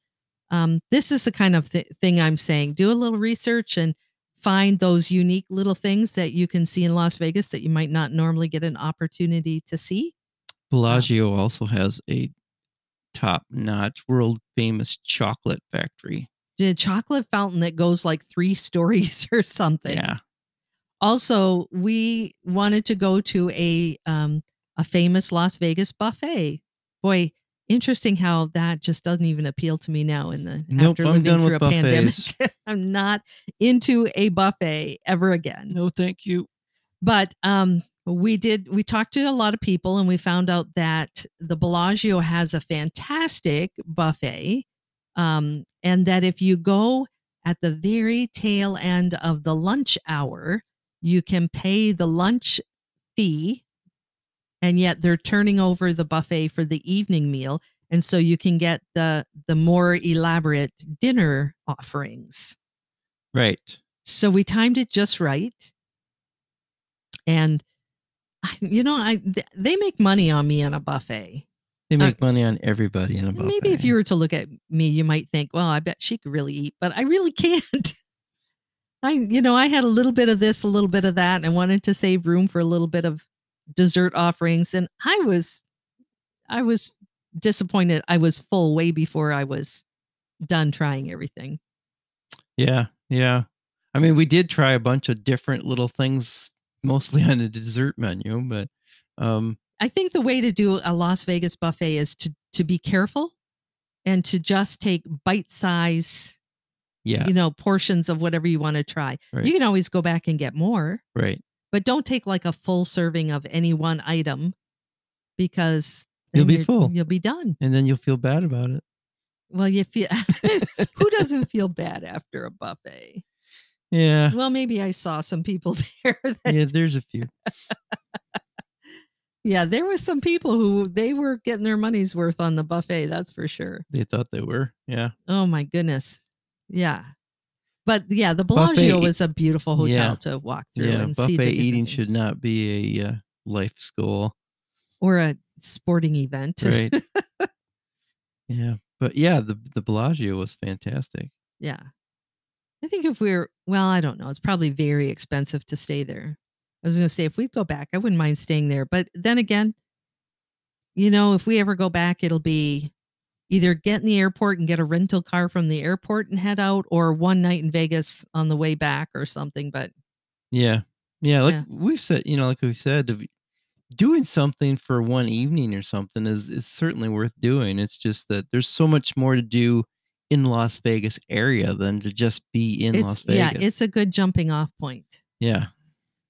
Speaker 1: um, this is the kind of th- thing I'm saying. Do a little research and find those unique little things that you can see in Las Vegas that you might not normally get an opportunity to see.
Speaker 2: Bellagio also has a top notch, world famous chocolate factory.
Speaker 1: The chocolate fountain that goes like three stories or something.
Speaker 2: Yeah.
Speaker 1: Also, we wanted to go to a um, a famous Las Vegas buffet. Boy, interesting how that just doesn't even appeal to me now. In the
Speaker 2: Nope,
Speaker 1: after living through a pandemic. I'm not into a buffet ever again.
Speaker 2: No, thank you.
Speaker 1: But um, we did. We talked to a lot of people, and we found out that the Bellagio has a fantastic buffet, um, and that if you go at the very tail end of the lunch hour, you can pay the lunch fee, and yet they're turning over the buffet for the evening meal, and so you can get the the more elaborate dinner offerings.
Speaker 2: Right.
Speaker 1: So we timed it just right. And you know, I they make money on me on a buffet.
Speaker 2: They make uh, money on everybody in a buffet.
Speaker 1: Maybe if you were to look at me, you might think, "Well, I bet she could really eat," but I really can't. I, you know, I had a little bit of this, a little bit of that, and I wanted to save room for a little bit of dessert offerings, and I was, I was disappointed. I was full way before I was done trying everything.
Speaker 2: Yeah, yeah. I mean, we did try a bunch of different little things, mostly on the dessert menu, but um,
Speaker 1: I think the way to do a Las Vegas buffet is to to be careful and to just take bite size,
Speaker 2: yeah,
Speaker 1: you know, portions of whatever you want to try.
Speaker 2: Right.
Speaker 1: You can always go back and get more,
Speaker 2: right.
Speaker 1: But don't take like a full serving of any one item because
Speaker 2: You'll be full.
Speaker 1: You'll be done.
Speaker 2: And then you'll feel bad about it.
Speaker 1: Well, you feel who doesn't feel bad after a buffet?
Speaker 2: Yeah,
Speaker 1: Well, maybe I saw some people there. That,
Speaker 2: yeah. There's a few.
Speaker 1: yeah, there was some people who they were getting their money's worth on the buffet. That's for sure.
Speaker 2: They thought they were. Yeah,
Speaker 1: Oh my goodness. Yeah. But yeah, the Bellagio
Speaker 2: Buffet-
Speaker 1: is a beautiful hotel
Speaker 2: yeah.
Speaker 1: to walk through
Speaker 2: yeah.
Speaker 1: and see
Speaker 2: Buffet
Speaker 1: the
Speaker 2: eating should not be a uh, life goal,
Speaker 1: or a sporting event.
Speaker 2: right? yeah, but yeah, the the Bellagio was fantastic.
Speaker 1: yeah. I think if we're well, I don't know. It's probably very expensive to stay there. I was going to say if we'd go back, I wouldn't mind staying there. But then again, you know, if we ever go back, it'll be either get in the airport and get a rental car from the airport and head out, or one night in Vegas on the way back or something. But
Speaker 2: Yeah. Yeah. Like
Speaker 1: Yeah.
Speaker 2: we've said, you know, like we've said, doing something for one evening or something is, is certainly worth doing. It's just that there's so much more to do in Las Vegas area than to just be in Las
Speaker 1: it's yeah,
Speaker 2: Vegas.
Speaker 1: it's a good jumping off point.
Speaker 2: yeah.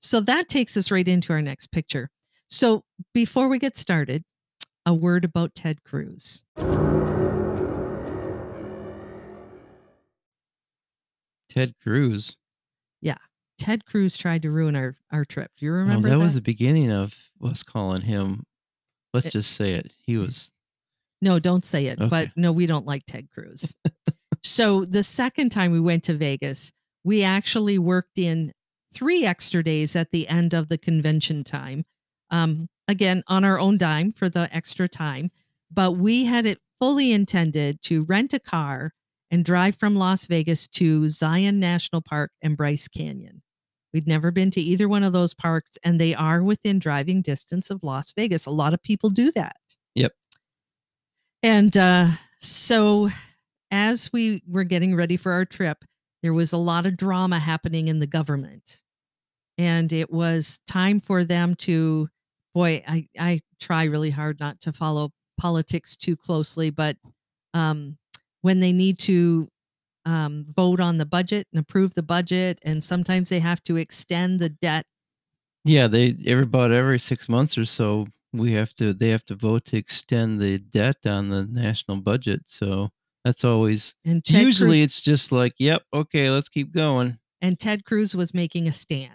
Speaker 1: So that takes us right into our next picture. So before we get started, a word about Ted Cruz.
Speaker 2: Ted Cruz. Yeah.
Speaker 1: Ted Cruz tried to ruin our, our trip. Do you remember
Speaker 2: that,
Speaker 1: that?
Speaker 2: was the beginning of us calling him. Let's
Speaker 1: It-
Speaker 2: just say it. He was
Speaker 1: no, don't say it. But no, we don't like Ted Cruz. so the second time we went to Vegas, we actually worked in three extra days at the end of the convention time. Um, again, on our own dime for the extra time. But we had it fully intended to rent a car and drive from Las Vegas to Zion National Park and Bryce Canyon. We'd never been to either one of those parks, and they are within driving distance of Las Vegas. A lot of people do that.
Speaker 2: Yep.
Speaker 1: And uh, so, as we were getting ready for our trip, there was a lot of drama happening in the government. And it was time for them to boy, I I try really hard not to follow politics too closely, but um, when they need to um, vote on the budget and approve the budget, and sometimes they have to extend the debt.
Speaker 2: Yeah, they every about every six months or so we have to they have to vote to extend the debt on the national budget. So that's always
Speaker 1: And Ted
Speaker 2: usually
Speaker 1: Cruz,
Speaker 2: it's just like, yep, okay, let's keep going.
Speaker 1: and Ted Cruz was making a stand.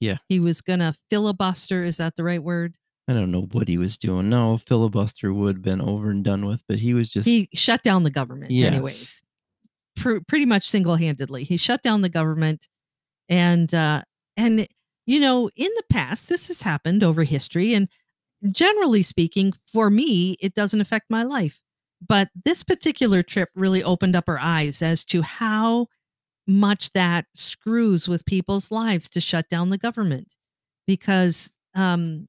Speaker 2: Yeah.
Speaker 1: he was gonna filibuster. Is that the right word?
Speaker 2: I don't know what he was doing. No, filibuster would have been over and done with, but he was just
Speaker 1: he shut down the government
Speaker 2: Yes.
Speaker 1: anyways Pr- pretty much single-handedly he shut down the government and uh and you know in the past this has happened over history and generally speaking for me it doesn't affect my life but this particular trip really opened up our eyes as to how much that screws with people's lives to shut down the government because um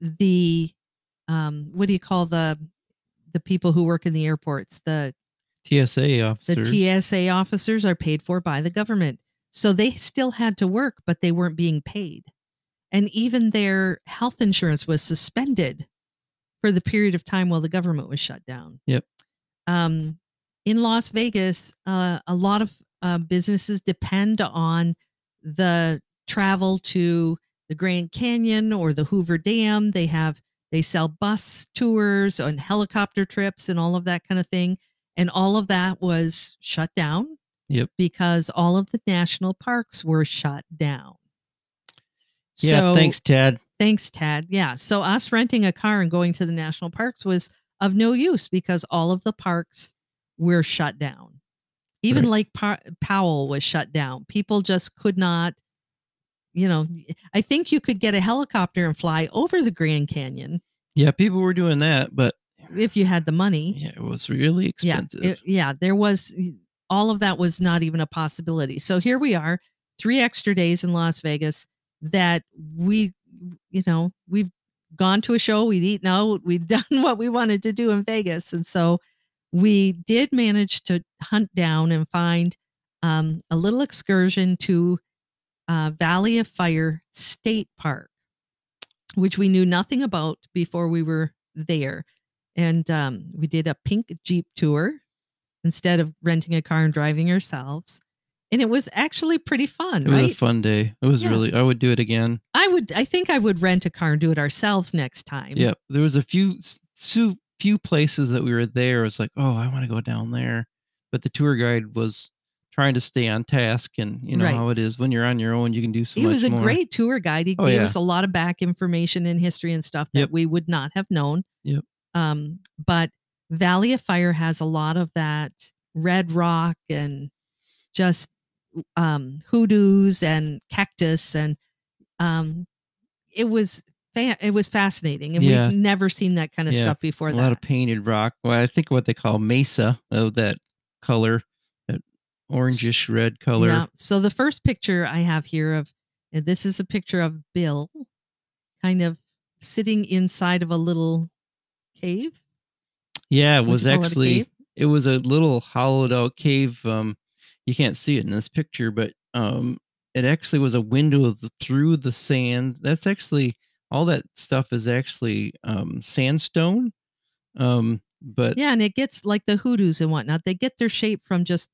Speaker 1: the um what do you call the the people who work in the airports the
Speaker 2: TSA officers the.
Speaker 1: TSA officers are paid for by the government. So they still had to work, but they weren't being paid. And even their health insurance was suspended for the period of time while the government was shut down.
Speaker 2: Yep.
Speaker 1: Um, in Las Vegas, uh, a lot of uh, businesses depend on the travel to the Grand Canyon or the Hoover Dam. They have they sell bus tours and helicopter trips and all of that kind of thing and all of that was shut down
Speaker 2: Yep.
Speaker 1: because all of the national parks were shut down
Speaker 2: yeah,
Speaker 1: so
Speaker 2: thanks, Ted.
Speaker 1: thanks Ted. yeah so us renting a car and going to the national parks was of no use because all of the parks were shut down even
Speaker 2: Right.
Speaker 1: lake pa- powell was shut down people just could not you know i think you could get a helicopter and fly over the grand canyon
Speaker 2: Yeah, people were doing that, but
Speaker 1: if you had the money
Speaker 2: yeah, it was really expensive.
Speaker 1: Yeah, it- yeah, there was all of that was not even a possibility. So here we are, three extra days in Las Vegas that we, you know, we've gone to a show, we'd eaten out, we'd done what we wanted to do in Vegas. And so we did manage to hunt down and find um, a little excursion to uh, Valley of Fire State Park, which we knew nothing about before we were there. And um, we did a pink Jeep tour instead of renting a car and driving ourselves. And it was actually pretty fun,
Speaker 2: it was
Speaker 1: right?
Speaker 2: a fun day. It was
Speaker 1: Yeah.
Speaker 2: really. I would do it again.
Speaker 1: I would, I think I would rent a car and do it ourselves next time.
Speaker 2: Yeah, there was a few su- few places that we were there. It was like, oh, I want to go down there, but the tour guide was trying to stay on task, and you know how it is when you're on your own. You can do so
Speaker 1: he was a
Speaker 2: more.
Speaker 1: great tour guide. He
Speaker 2: Oh,
Speaker 1: gave
Speaker 2: yeah.
Speaker 1: us a lot of back information and history and stuff that
Speaker 2: Yep.
Speaker 1: we would not have known.
Speaker 2: Yep.
Speaker 1: Um, but Valley of Fire has a lot of that red rock and just um, hoodoos and cactus, and um, it was it was fascinating, and
Speaker 2: Yeah.
Speaker 1: we've never seen that kind of
Speaker 2: Yeah,
Speaker 1: stuff before.
Speaker 2: a
Speaker 1: that
Speaker 2: lot of painted rock. Well, I think what they call mesa of that color, that orangish red color.
Speaker 1: Yeah. So the first picture I have here of uh, this is a picture of Bill kind of sitting inside of a little cave.
Speaker 2: Yeah, it was actually it was a little hollowed out cave. Um, you can't see it in this picture, but um, it actually was a window through the sand. That's actually all that stuff is actually um, sandstone. Um, but
Speaker 1: Yeah, and it gets like the hoodoos and whatnot. They get their shape from just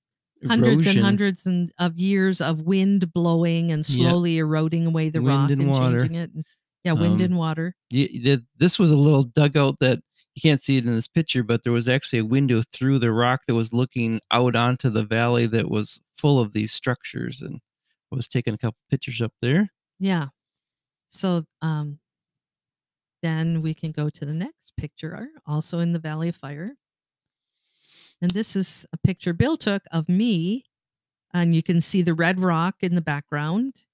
Speaker 1: hundreds and hundreds and, of years of wind blowing and slowly eroding away the
Speaker 2: Wind
Speaker 1: rock
Speaker 2: and
Speaker 1: and, changing it. And, yeah, wind
Speaker 2: Um,
Speaker 1: and water.
Speaker 2: y- the- This was a little dugout that you can't see it in this picture, but there was actually a window through the rock that was looking out onto the valley that was full of these structures. And I was taking a couple pictures up there.
Speaker 1: Yeah. So um then we can go to the next picture, also in the Valley of Fire. And this is a picture Bill took of me. And you can see the red rock in the background.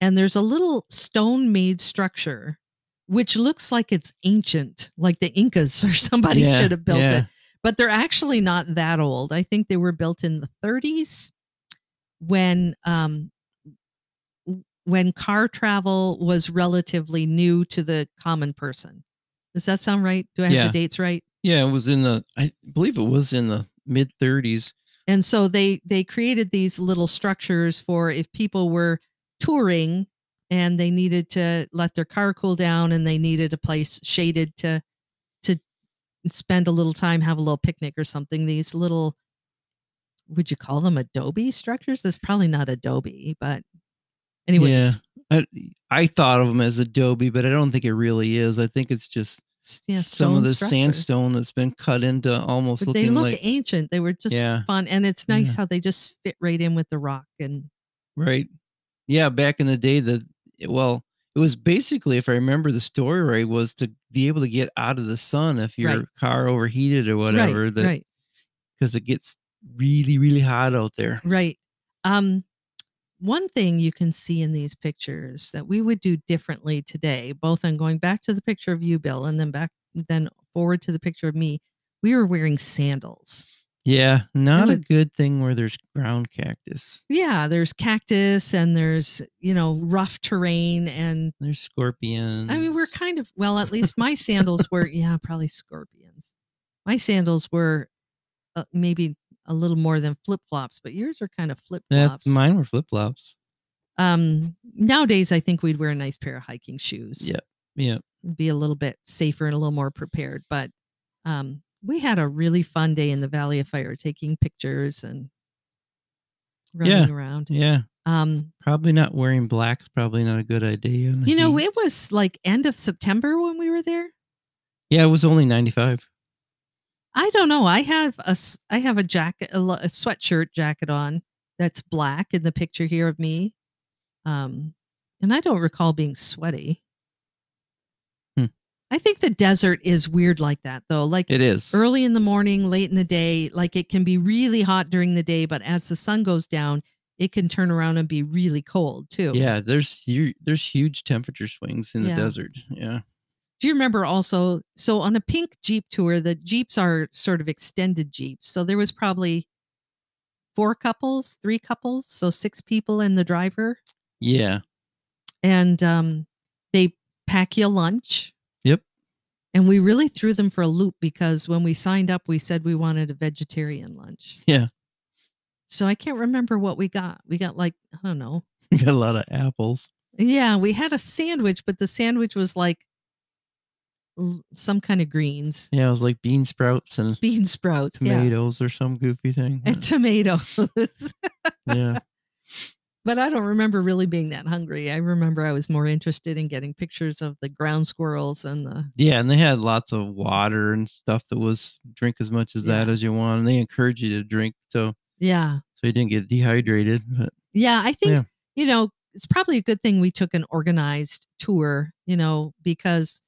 Speaker 1: And there's a little stone made structure, which looks like it's ancient, like the Incas or somebody
Speaker 2: Yeah,
Speaker 1: should have built
Speaker 2: yeah.
Speaker 1: it. But they're actually not that old. I think they were built in the 30s when um, when car travel was relatively new to the common person. Does that sound right? Do I have
Speaker 2: Yeah.
Speaker 1: the dates right?
Speaker 2: Yeah, it was in the I believe it was in the mid 30s.
Speaker 1: And so they they created these little structures for if people were touring and they needed to let their car cool down and they needed a place shaded to to spend a little time have a little picnic or something these little would you call them adobe structures that's probably not adobe but anyways
Speaker 2: I, I thought of them as adobe but i don't think it really is i think it's just
Speaker 1: yeah,
Speaker 2: some of the
Speaker 1: structure.
Speaker 2: sandstone that's been cut into almost
Speaker 1: but they look
Speaker 2: like
Speaker 1: ancient they were just
Speaker 2: Yeah.
Speaker 1: fun and it's nice
Speaker 2: Yeah.
Speaker 1: how they just fit right in with the rock and
Speaker 2: Right. Yeah, back in the day the well, it was basically if I remember the story right was to be able to get out of the sun if your
Speaker 1: Right.
Speaker 2: car overheated or whatever
Speaker 1: right
Speaker 2: that
Speaker 1: right
Speaker 2: cuz it gets really really hot out there.
Speaker 1: Right. Um, one thing you can see in these pictures that we would do differently today, both on going back to the picture of you, Bill, and then back then forward to the picture of me, we were wearing sandals.
Speaker 2: Yeah, not a good thing where there's ground cactus.
Speaker 1: Yeah, there's cactus and there's, you know, rough terrain. And
Speaker 2: There's scorpions.
Speaker 1: I mean, we're kind of, well, at least my sandals were, yeah, probably scorpions. My sandals were uh, maybe a little more than flip flops, but yours are kind of flip flops.
Speaker 2: Mine were flip-flops.
Speaker 1: Um, nowadays, I think we'd wear a nice pair of hiking shoes.
Speaker 2: Yep. Yeah.
Speaker 1: Be a little bit safer and a little more prepared. But um, we had a really fun day in the Valley of Fire, taking pictures and running around.
Speaker 2: Yeah.
Speaker 1: Um,
Speaker 2: Probably not wearing black's probably not a good idea.
Speaker 1: you know,
Speaker 2: heat.
Speaker 1: it was like end of September when we were there.
Speaker 2: Yeah, it was only 95.
Speaker 1: I don't know. I have a I have a jacket, a, a sweatshirt jacket on that's black in the picture here of me. Um, and I don't recall being sweaty.
Speaker 2: Hmm.
Speaker 1: I think the desert is weird like that though. Like
Speaker 2: It is.
Speaker 1: early in the morning, late in the day, like it can be really hot during the day, but as the sun goes down, it can turn around and be really cold too.
Speaker 2: Yeah, there's there's huge temperature swings in
Speaker 1: Yeah.
Speaker 2: the desert. Yeah.
Speaker 1: Do you remember also? So on a pink Jeep tour, the Jeeps are sort of extended Jeeps. So there was probably four couples, three couples, so six people and the driver,
Speaker 2: Yeah.
Speaker 1: and um, they pack you lunch.
Speaker 2: Yep.
Speaker 1: And we really threw them for a loop because when we signed up, we said we wanted a vegetarian lunch.
Speaker 2: Yeah.
Speaker 1: So I can't remember what we got. We got like, I don't know.
Speaker 2: We Got a lot of apples.
Speaker 1: Yeah, we had a sandwich, but the sandwich was like some kind of greens,
Speaker 2: Yeah, it was like bean sprouts and
Speaker 1: bean sprouts, yeah,
Speaker 2: tomatoes or some goofy thing.
Speaker 1: and tomatoes.
Speaker 2: yeah.
Speaker 1: but I don't remember really being that hungry. I remember I was more interested in getting pictures of the ground squirrels and the
Speaker 2: Yeah, and they had lots of water and stuff that was drink as much as that as you want. And they encourage you to drink so
Speaker 1: yeah,
Speaker 2: so you didn't get dehydrated. But
Speaker 1: yeah. I think
Speaker 2: Yeah.
Speaker 1: you know it's probably a good thing we took an organized tour. You know because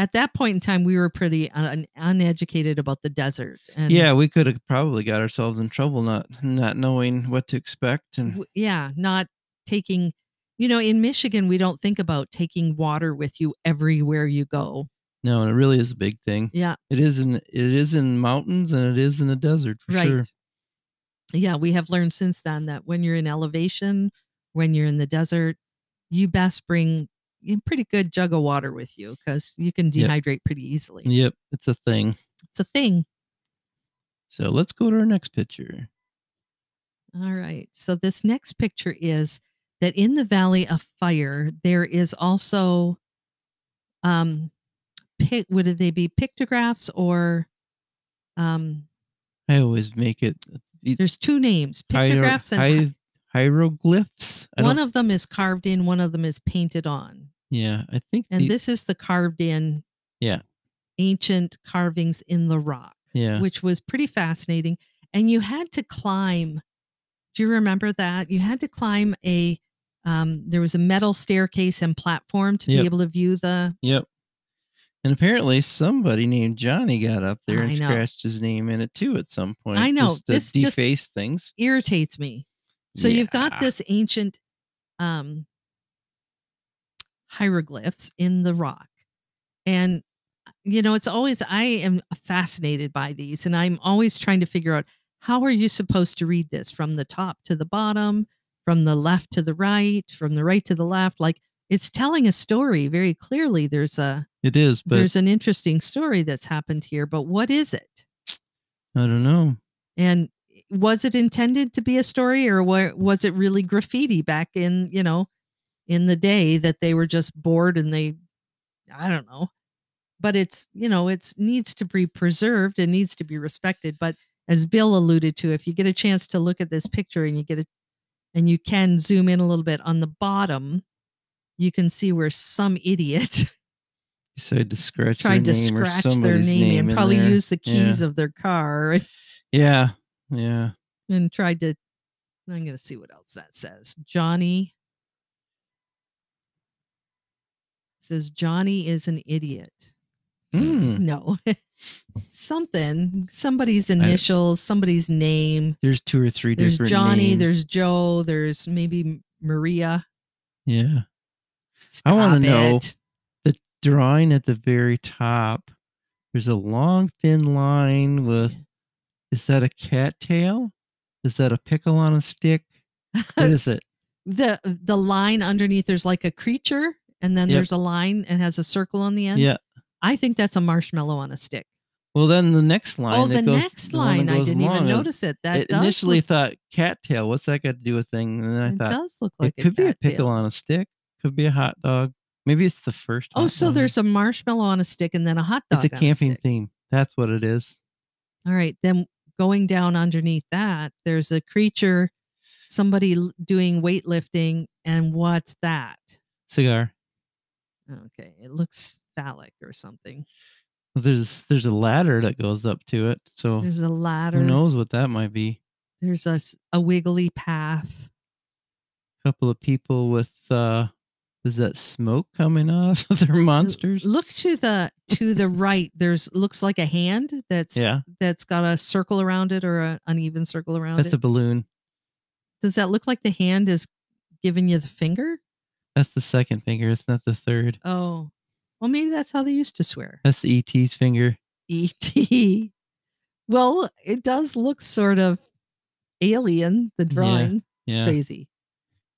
Speaker 1: at that point in time we were pretty un- uneducated about the desert and
Speaker 2: yeah, we could have probably got ourselves in trouble not not knowing what to expect and
Speaker 1: w- yeah, not taking, you know, in Michigan, we don't think about taking water with you everywhere you go.
Speaker 2: no, and it really is a big thing.
Speaker 1: Yeah,
Speaker 2: It is in it is in mountains and it is in a desert for
Speaker 1: right.
Speaker 2: sure.
Speaker 1: Yeah, we have learned since then that when you're in elevation, when you're in the desert, you best bring pretty good jug of water with you because you can
Speaker 2: Yep.
Speaker 1: dehydrate pretty easily.
Speaker 2: Yep, it's a thing.
Speaker 1: It's a thing.
Speaker 2: So let's go to our next picture.
Speaker 1: All right. So this next picture is that in the Valley of Fire, there is also um pic would they be pictographs or um
Speaker 2: I always make it
Speaker 1: there's two names, pictographs and
Speaker 2: hi- hieroglyphs. I
Speaker 1: one of them is carved in, one of them is painted on.
Speaker 2: Yeah, I think
Speaker 1: And
Speaker 2: the-
Speaker 1: this is the carved in
Speaker 2: Yeah.
Speaker 1: ancient carvings in the rock,
Speaker 2: yeah.
Speaker 1: which was pretty fascinating. And you had to climb. Do you remember that? You had to climb a um, there was a metal staircase and platform to
Speaker 2: Yep.
Speaker 1: be able to view the
Speaker 2: Yep. And apparently somebody named Johnny got up there and scratched his name in it too at some point.
Speaker 1: I know, this
Speaker 2: deface things.
Speaker 1: irritates me. So you've got this ancient um, hieroglyphs in the rock. And, you know, it's always, I am fascinated by these, and I'm always trying to figure out how are you supposed to read this from the top to the bottom, from the left to the right, from the right to the left? Like it's telling a story very clearly. There's a,
Speaker 2: It is, but
Speaker 1: there's an interesting story that's happened here, but what is it?
Speaker 2: I don't know.
Speaker 1: And eh, was it intended to be a story or wa- was it really graffiti back in, you know, in the day that they were just bored and they, I don't know. But it's, you know, it's needs to be preserved and needs to be respected. But as Bill alluded to, if you get a chance to look at this picture and you get it, and you can zoom in a little bit on the bottom, you can see where some idiot
Speaker 2: decided to scratch
Speaker 1: tried
Speaker 2: their
Speaker 1: to
Speaker 2: name or
Speaker 1: scratch their
Speaker 2: somebody's
Speaker 1: name, and probably
Speaker 2: there.
Speaker 1: use the keys
Speaker 2: Yeah.
Speaker 1: of their car
Speaker 2: Yeah, yeah.
Speaker 1: and tried to. I'm going to see what else that says. Johnny says Johnny is an idiot.
Speaker 2: Hmm.
Speaker 1: No, something, somebody's initials, somebody's name.
Speaker 2: There's two or three
Speaker 1: There's
Speaker 2: different
Speaker 1: Johnny,
Speaker 2: names.
Speaker 1: there's Joe, there's maybe Maria.
Speaker 2: yeah. I wanna know- The drawing at the very top. There's a long thin line with. Is that a cattail? Is that a pickle on a stick? What is it?
Speaker 1: the the line underneath there's like a creature and then
Speaker 2: Yep.
Speaker 1: there's a line and has a circle on the end
Speaker 2: Yeah.
Speaker 1: i think that's a marshmallow on a stick
Speaker 2: Well, then the next line.
Speaker 1: oh the
Speaker 2: goes-
Speaker 1: next
Speaker 2: the
Speaker 1: line i didn't even
Speaker 2: uh,
Speaker 1: notice it that
Speaker 2: it initially
Speaker 1: look,
Speaker 2: thought cattail. What's that got to do with thing? And then I
Speaker 1: it
Speaker 2: thought
Speaker 1: does look like
Speaker 2: it could be a pickle on a stick. Could be a hot dog. Maybe it's the first.
Speaker 1: oh so
Speaker 2: dog.
Speaker 1: there's a marshmallow on a stick and then a hot dog
Speaker 2: It's a camping
Speaker 1: stick.
Speaker 2: theme. That's what it is.
Speaker 1: all right then going down underneath that there's a creature somebody doing weightlifting and what's that
Speaker 2: Cigar.
Speaker 1: Okay it looks phallic or something
Speaker 2: There's there's a ladder that goes up to it. So
Speaker 1: there's a ladder
Speaker 2: who knows what that might be?
Speaker 1: there's a a wiggly path A
Speaker 2: couple of people with uh is that smoke coming off of their monsters?
Speaker 1: Look to the to the right. There's looks like a hand that's
Speaker 2: Yeah,
Speaker 1: that's got a circle around it or an uneven circle around
Speaker 2: that's
Speaker 1: it.
Speaker 2: a balloon.
Speaker 1: Does that look like the hand is giving you the finger?
Speaker 2: That's the second finger. It's not the third.
Speaker 1: Oh, well, maybe that's how they used to swear.
Speaker 2: That's the ET's finger.
Speaker 1: E.T. Well, it does look sort of alien. The drawing,
Speaker 2: Yeah,
Speaker 1: crazy.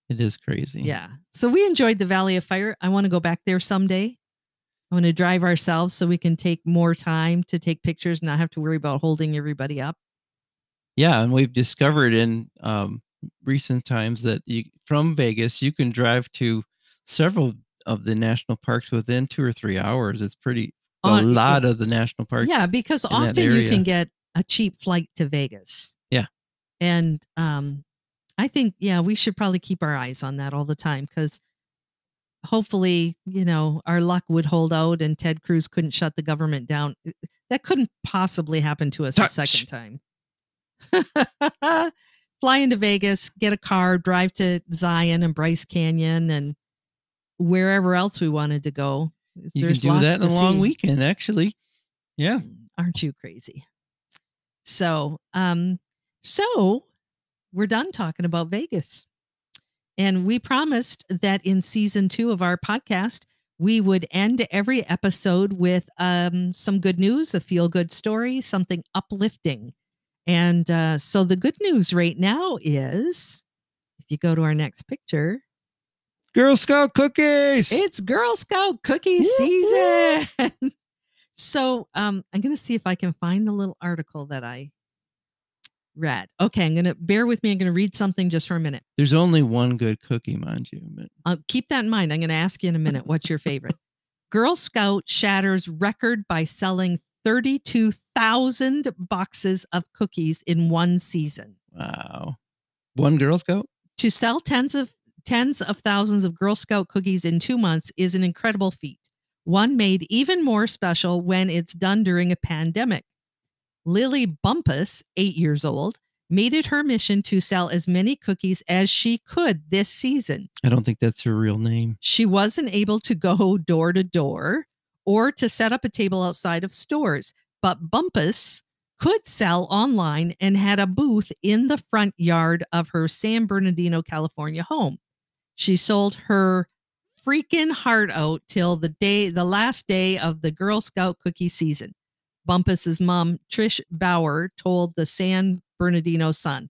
Speaker 2: it is crazy.
Speaker 1: Yeah. So we enjoyed the Valley of Fire. I want to go back there someday. I want to drive ourselves so we can take more time to take pictures, and not have to worry about holding everybody up.
Speaker 2: Yeah, and we've discovered in um, recent times that you, from Vegas you can drive to several of the national parks within two or three hours. It's pretty a
Speaker 1: On-
Speaker 2: lot of the national parks.
Speaker 1: Yeah, because often you can get a cheap flight to Vegas.
Speaker 2: Yeah.
Speaker 1: And um I think yeah, we should probably keep our eyes on that all the time cuz hopefully, you know, our luck would hold out and Ted Cruz couldn't shut the government down. That couldn't possibly happen to us a second time. Fly into Vegas, get a car, drive to Zion and Bryce Canyon and wherever else we wanted to go.
Speaker 2: you
Speaker 1: There's
Speaker 2: can do
Speaker 1: lots
Speaker 2: that in a long
Speaker 1: see
Speaker 2: weekend. Actually, yeah.
Speaker 1: aren't you crazy so um so we're done talking about vegas and we promised that in season two of our podcast we would end every episode with um some good news a feel good story something uplifting and uh so the good news right now is if you go to our next picture
Speaker 2: Girl Scout cookies.
Speaker 1: it's Girl Scout cookie
Speaker 2: Woo,
Speaker 1: season. so um, I'm going to see if I can find the little article that I read. Okay, I'm going to bear with me. I'm going to read something just for a minute.
Speaker 2: There's only one good cookie, mind you. But
Speaker 1: Uh, keep that in mind. I'm going to ask you in a minute what's your favorite. Girl Scout shatters record by selling 32,000 boxes of cookies in one season.
Speaker 2: wow, one Girl Scout.
Speaker 1: To sell tens of tens of thousands of Girl Scout cookies in 2 months is an incredible feat. One made even more special when it's done during a pandemic. Lily Bumpus, 8 years old, made it her mission to sell as many cookies as she could this season.
Speaker 2: I don't think that's her real name.
Speaker 1: She wasn't able to go door to door or to set up a table outside of stores, but Bumpus could sell online and had a booth in the front yard of her San Bernardino, California home. She sold her freaking heart out till the day, the last day of the Girl Scout cookie season. Bumpus's mom, Trish Bauer, told the San Bernardino Sun.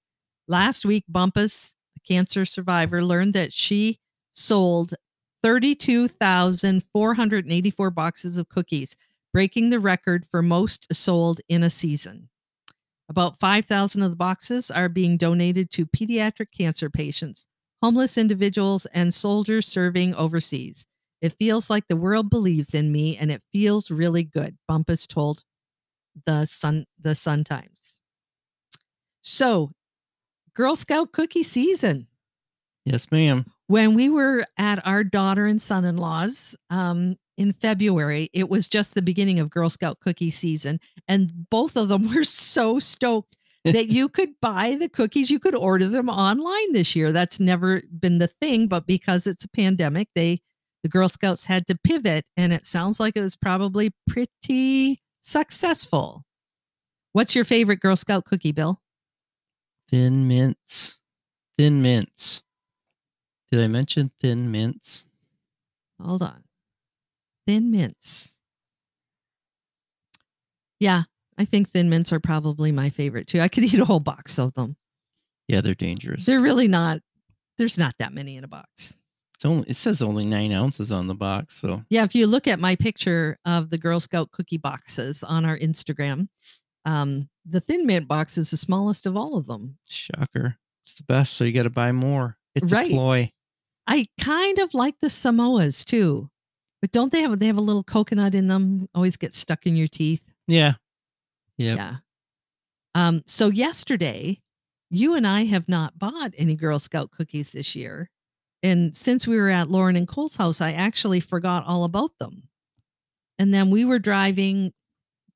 Speaker 1: Last week, Bumpus, a cancer survivor, learned that she sold 32,484 boxes of cookies, breaking the record for most sold in a season. About 5,000 of the boxes are being donated to pediatric cancer patients. homeless individuals, and soldiers serving overseas. It feels like the world believes in me and it feels really good, Bumpus told the Sun the Sun Times. So, Girl Scout cookie season.
Speaker 2: Yes, ma'am.
Speaker 1: When we were at our daughter and son-in-law's um, in February, it was just the beginning of Girl Scout cookie season, and both of them were so stoked that you could buy the cookies, you could order them online this year. That's never been the thing, but because it's a pandemic, they the Girl Scouts had to pivot, and it sounds like it was probably pretty successful. What's your favorite Girl Scout cookie, Bill?
Speaker 2: Thin mints. Thin mints. Did I mention thin mints?
Speaker 1: Hold on. Thin mints. Yeah, I think thin mints are probably my favorite too. I could eat a whole box of them.
Speaker 2: Yeah, they're dangerous.
Speaker 1: They're really not, there's not that many in a box.
Speaker 2: It's only it says only nine ounces on the box. So
Speaker 1: Yeah, if you look at my picture of the Girl Scout cookie boxes on our Instagram, um, the thin mint box is the smallest of all of them.
Speaker 2: shocker. It's the best. So you got to buy more. It's
Speaker 1: Right.
Speaker 2: a ploy.
Speaker 1: I kind of like the Samoas too, but don't they have they have a little coconut in them? Always get stuck in your teeth.
Speaker 2: Yeah. Yep.
Speaker 1: Yeah. Um. So yesterday, you and I have not bought any Girl Scout cookies this year, and since we were at Lauren and Cole's house, I actually forgot all about them. And then we were driving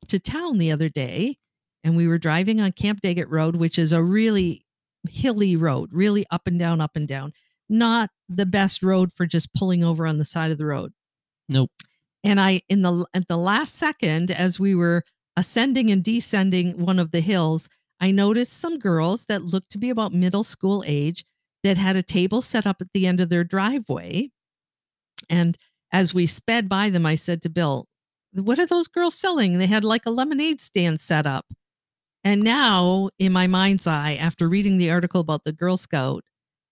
Speaker 1: to town the other day, and we were driving on Camp Daggett Road, which is a really hilly road, really up and down, up and down. Not the best road for just pulling over on the side of the road.
Speaker 2: Nope.
Speaker 1: And I, in the at the last second, as we were ascending and descending one of the hills, I noticed some girls that looked to be about middle school age that had a table set up at the end of their driveway. And as we sped by them, I said to Bill, What are those girls selling? They had like a lemonade stand set up. And now, in my mind's eye, after reading the article about the Girl Scout,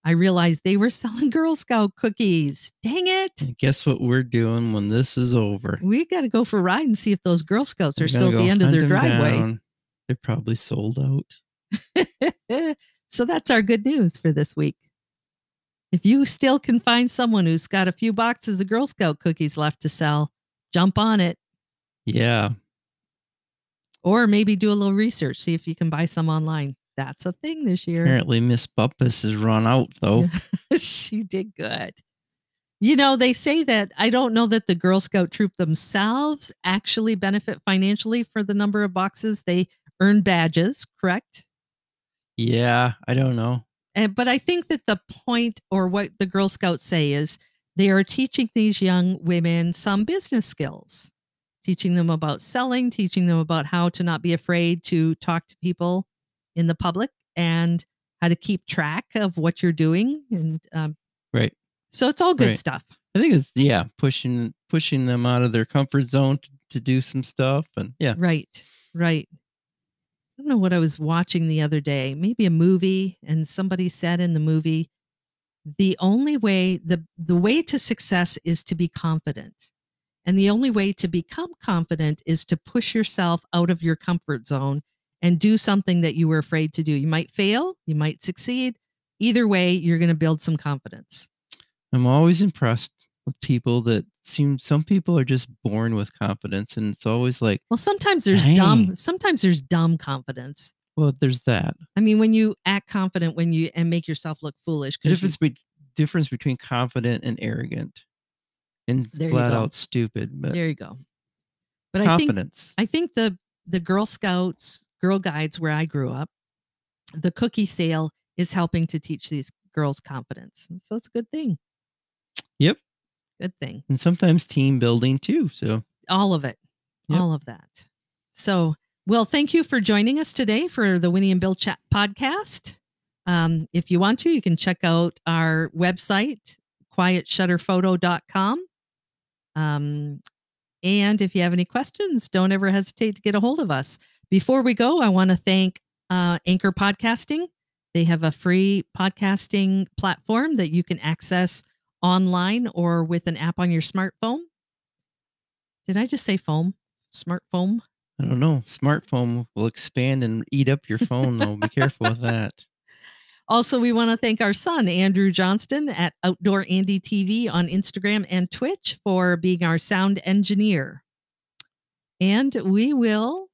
Speaker 1: I realized they were selling Girl Scout cookies. Dang it.
Speaker 2: And guess what we're doing when this is over?
Speaker 1: We got to go for a ride and see if those Girl Scouts
Speaker 2: We're
Speaker 1: still at the end of their driveway.
Speaker 2: down. They're probably sold out.
Speaker 1: so that's our good news for this week. If you still can find someone who's got a few boxes of Girl Scout cookies left to sell, jump on it
Speaker 2: Yeah.
Speaker 1: or maybe do a little research, see if you can buy some online. That's a thing this year.
Speaker 2: Apparently Miss Bumpus has run out though.
Speaker 1: she did good. You know, they say that I don't know that the Girl Scout troop themselves actually benefit financially for the number of boxes they earn badges, correct?
Speaker 2: Yeah, I don't know.
Speaker 1: And, but I think that the point or what the Girl Scouts say is they are teaching these young women some business skills, teaching them about selling, teaching them about how to not be afraid to talk to people in the public and how to keep track of what you're doing. And um,
Speaker 2: Right.
Speaker 1: so it's all good
Speaker 2: Right.
Speaker 1: stuff.
Speaker 2: I think it's yeah, pushing pushing them out of their comfort zone to, to do some stuff and yeah.
Speaker 1: Right, right. I don't know what I was watching the other day, maybe a movie, and somebody said in the movie, the only way the the way to success is to be confident. And the only way to become confident is to push yourself out of your comfort zone and do something that you were afraid to do. You might fail, you might succeed. Either way, you're going to build some confidence.
Speaker 2: I'm always impressed with people that seem some people are just born with confidence and it's always like,
Speaker 1: Well, sometimes there's dumb, sometimes there's dumb confidence.
Speaker 2: well, there's that.
Speaker 1: I mean, when you act confident, when you and make yourself look foolish,
Speaker 2: The
Speaker 1: because
Speaker 2: difference be- difference between confident and arrogant and flat out stupid, but
Speaker 1: there you go. But I think. I think the the Girl Scouts, Girl Guides, where I grew up, the cookie sale is helping to teach these girls confidence. So it's a good thing.
Speaker 2: Yep.
Speaker 1: Good thing.
Speaker 2: and sometimes team building too. So
Speaker 1: All of it.
Speaker 2: Yep.
Speaker 1: All of that. So, well, thank you for joining us today for the Winnie and Bill Chat podcast. Um, if you want to, you can check out our website, quietshutterphoto.com. Um, and if you have any questions, don't ever hesitate to get a hold of us. Before we go, I want to thank uh, Anchor Podcasting. They have a free podcasting platform that you can access online or with an app on your smartphone. Did I just say foam? Smartphone?
Speaker 2: I don't know. Smartphone will expand and eat up your phone though. Be careful with that.
Speaker 1: Also, we want to thank our son, Andrew Johnston, at Outdoor Andy TV on Instagram and Twitch for being our sound engineer. And we will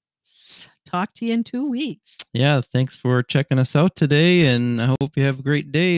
Speaker 1: talk to you in two weeks.
Speaker 2: Yeah, thanks for checking us out today, and I hope you have a great day.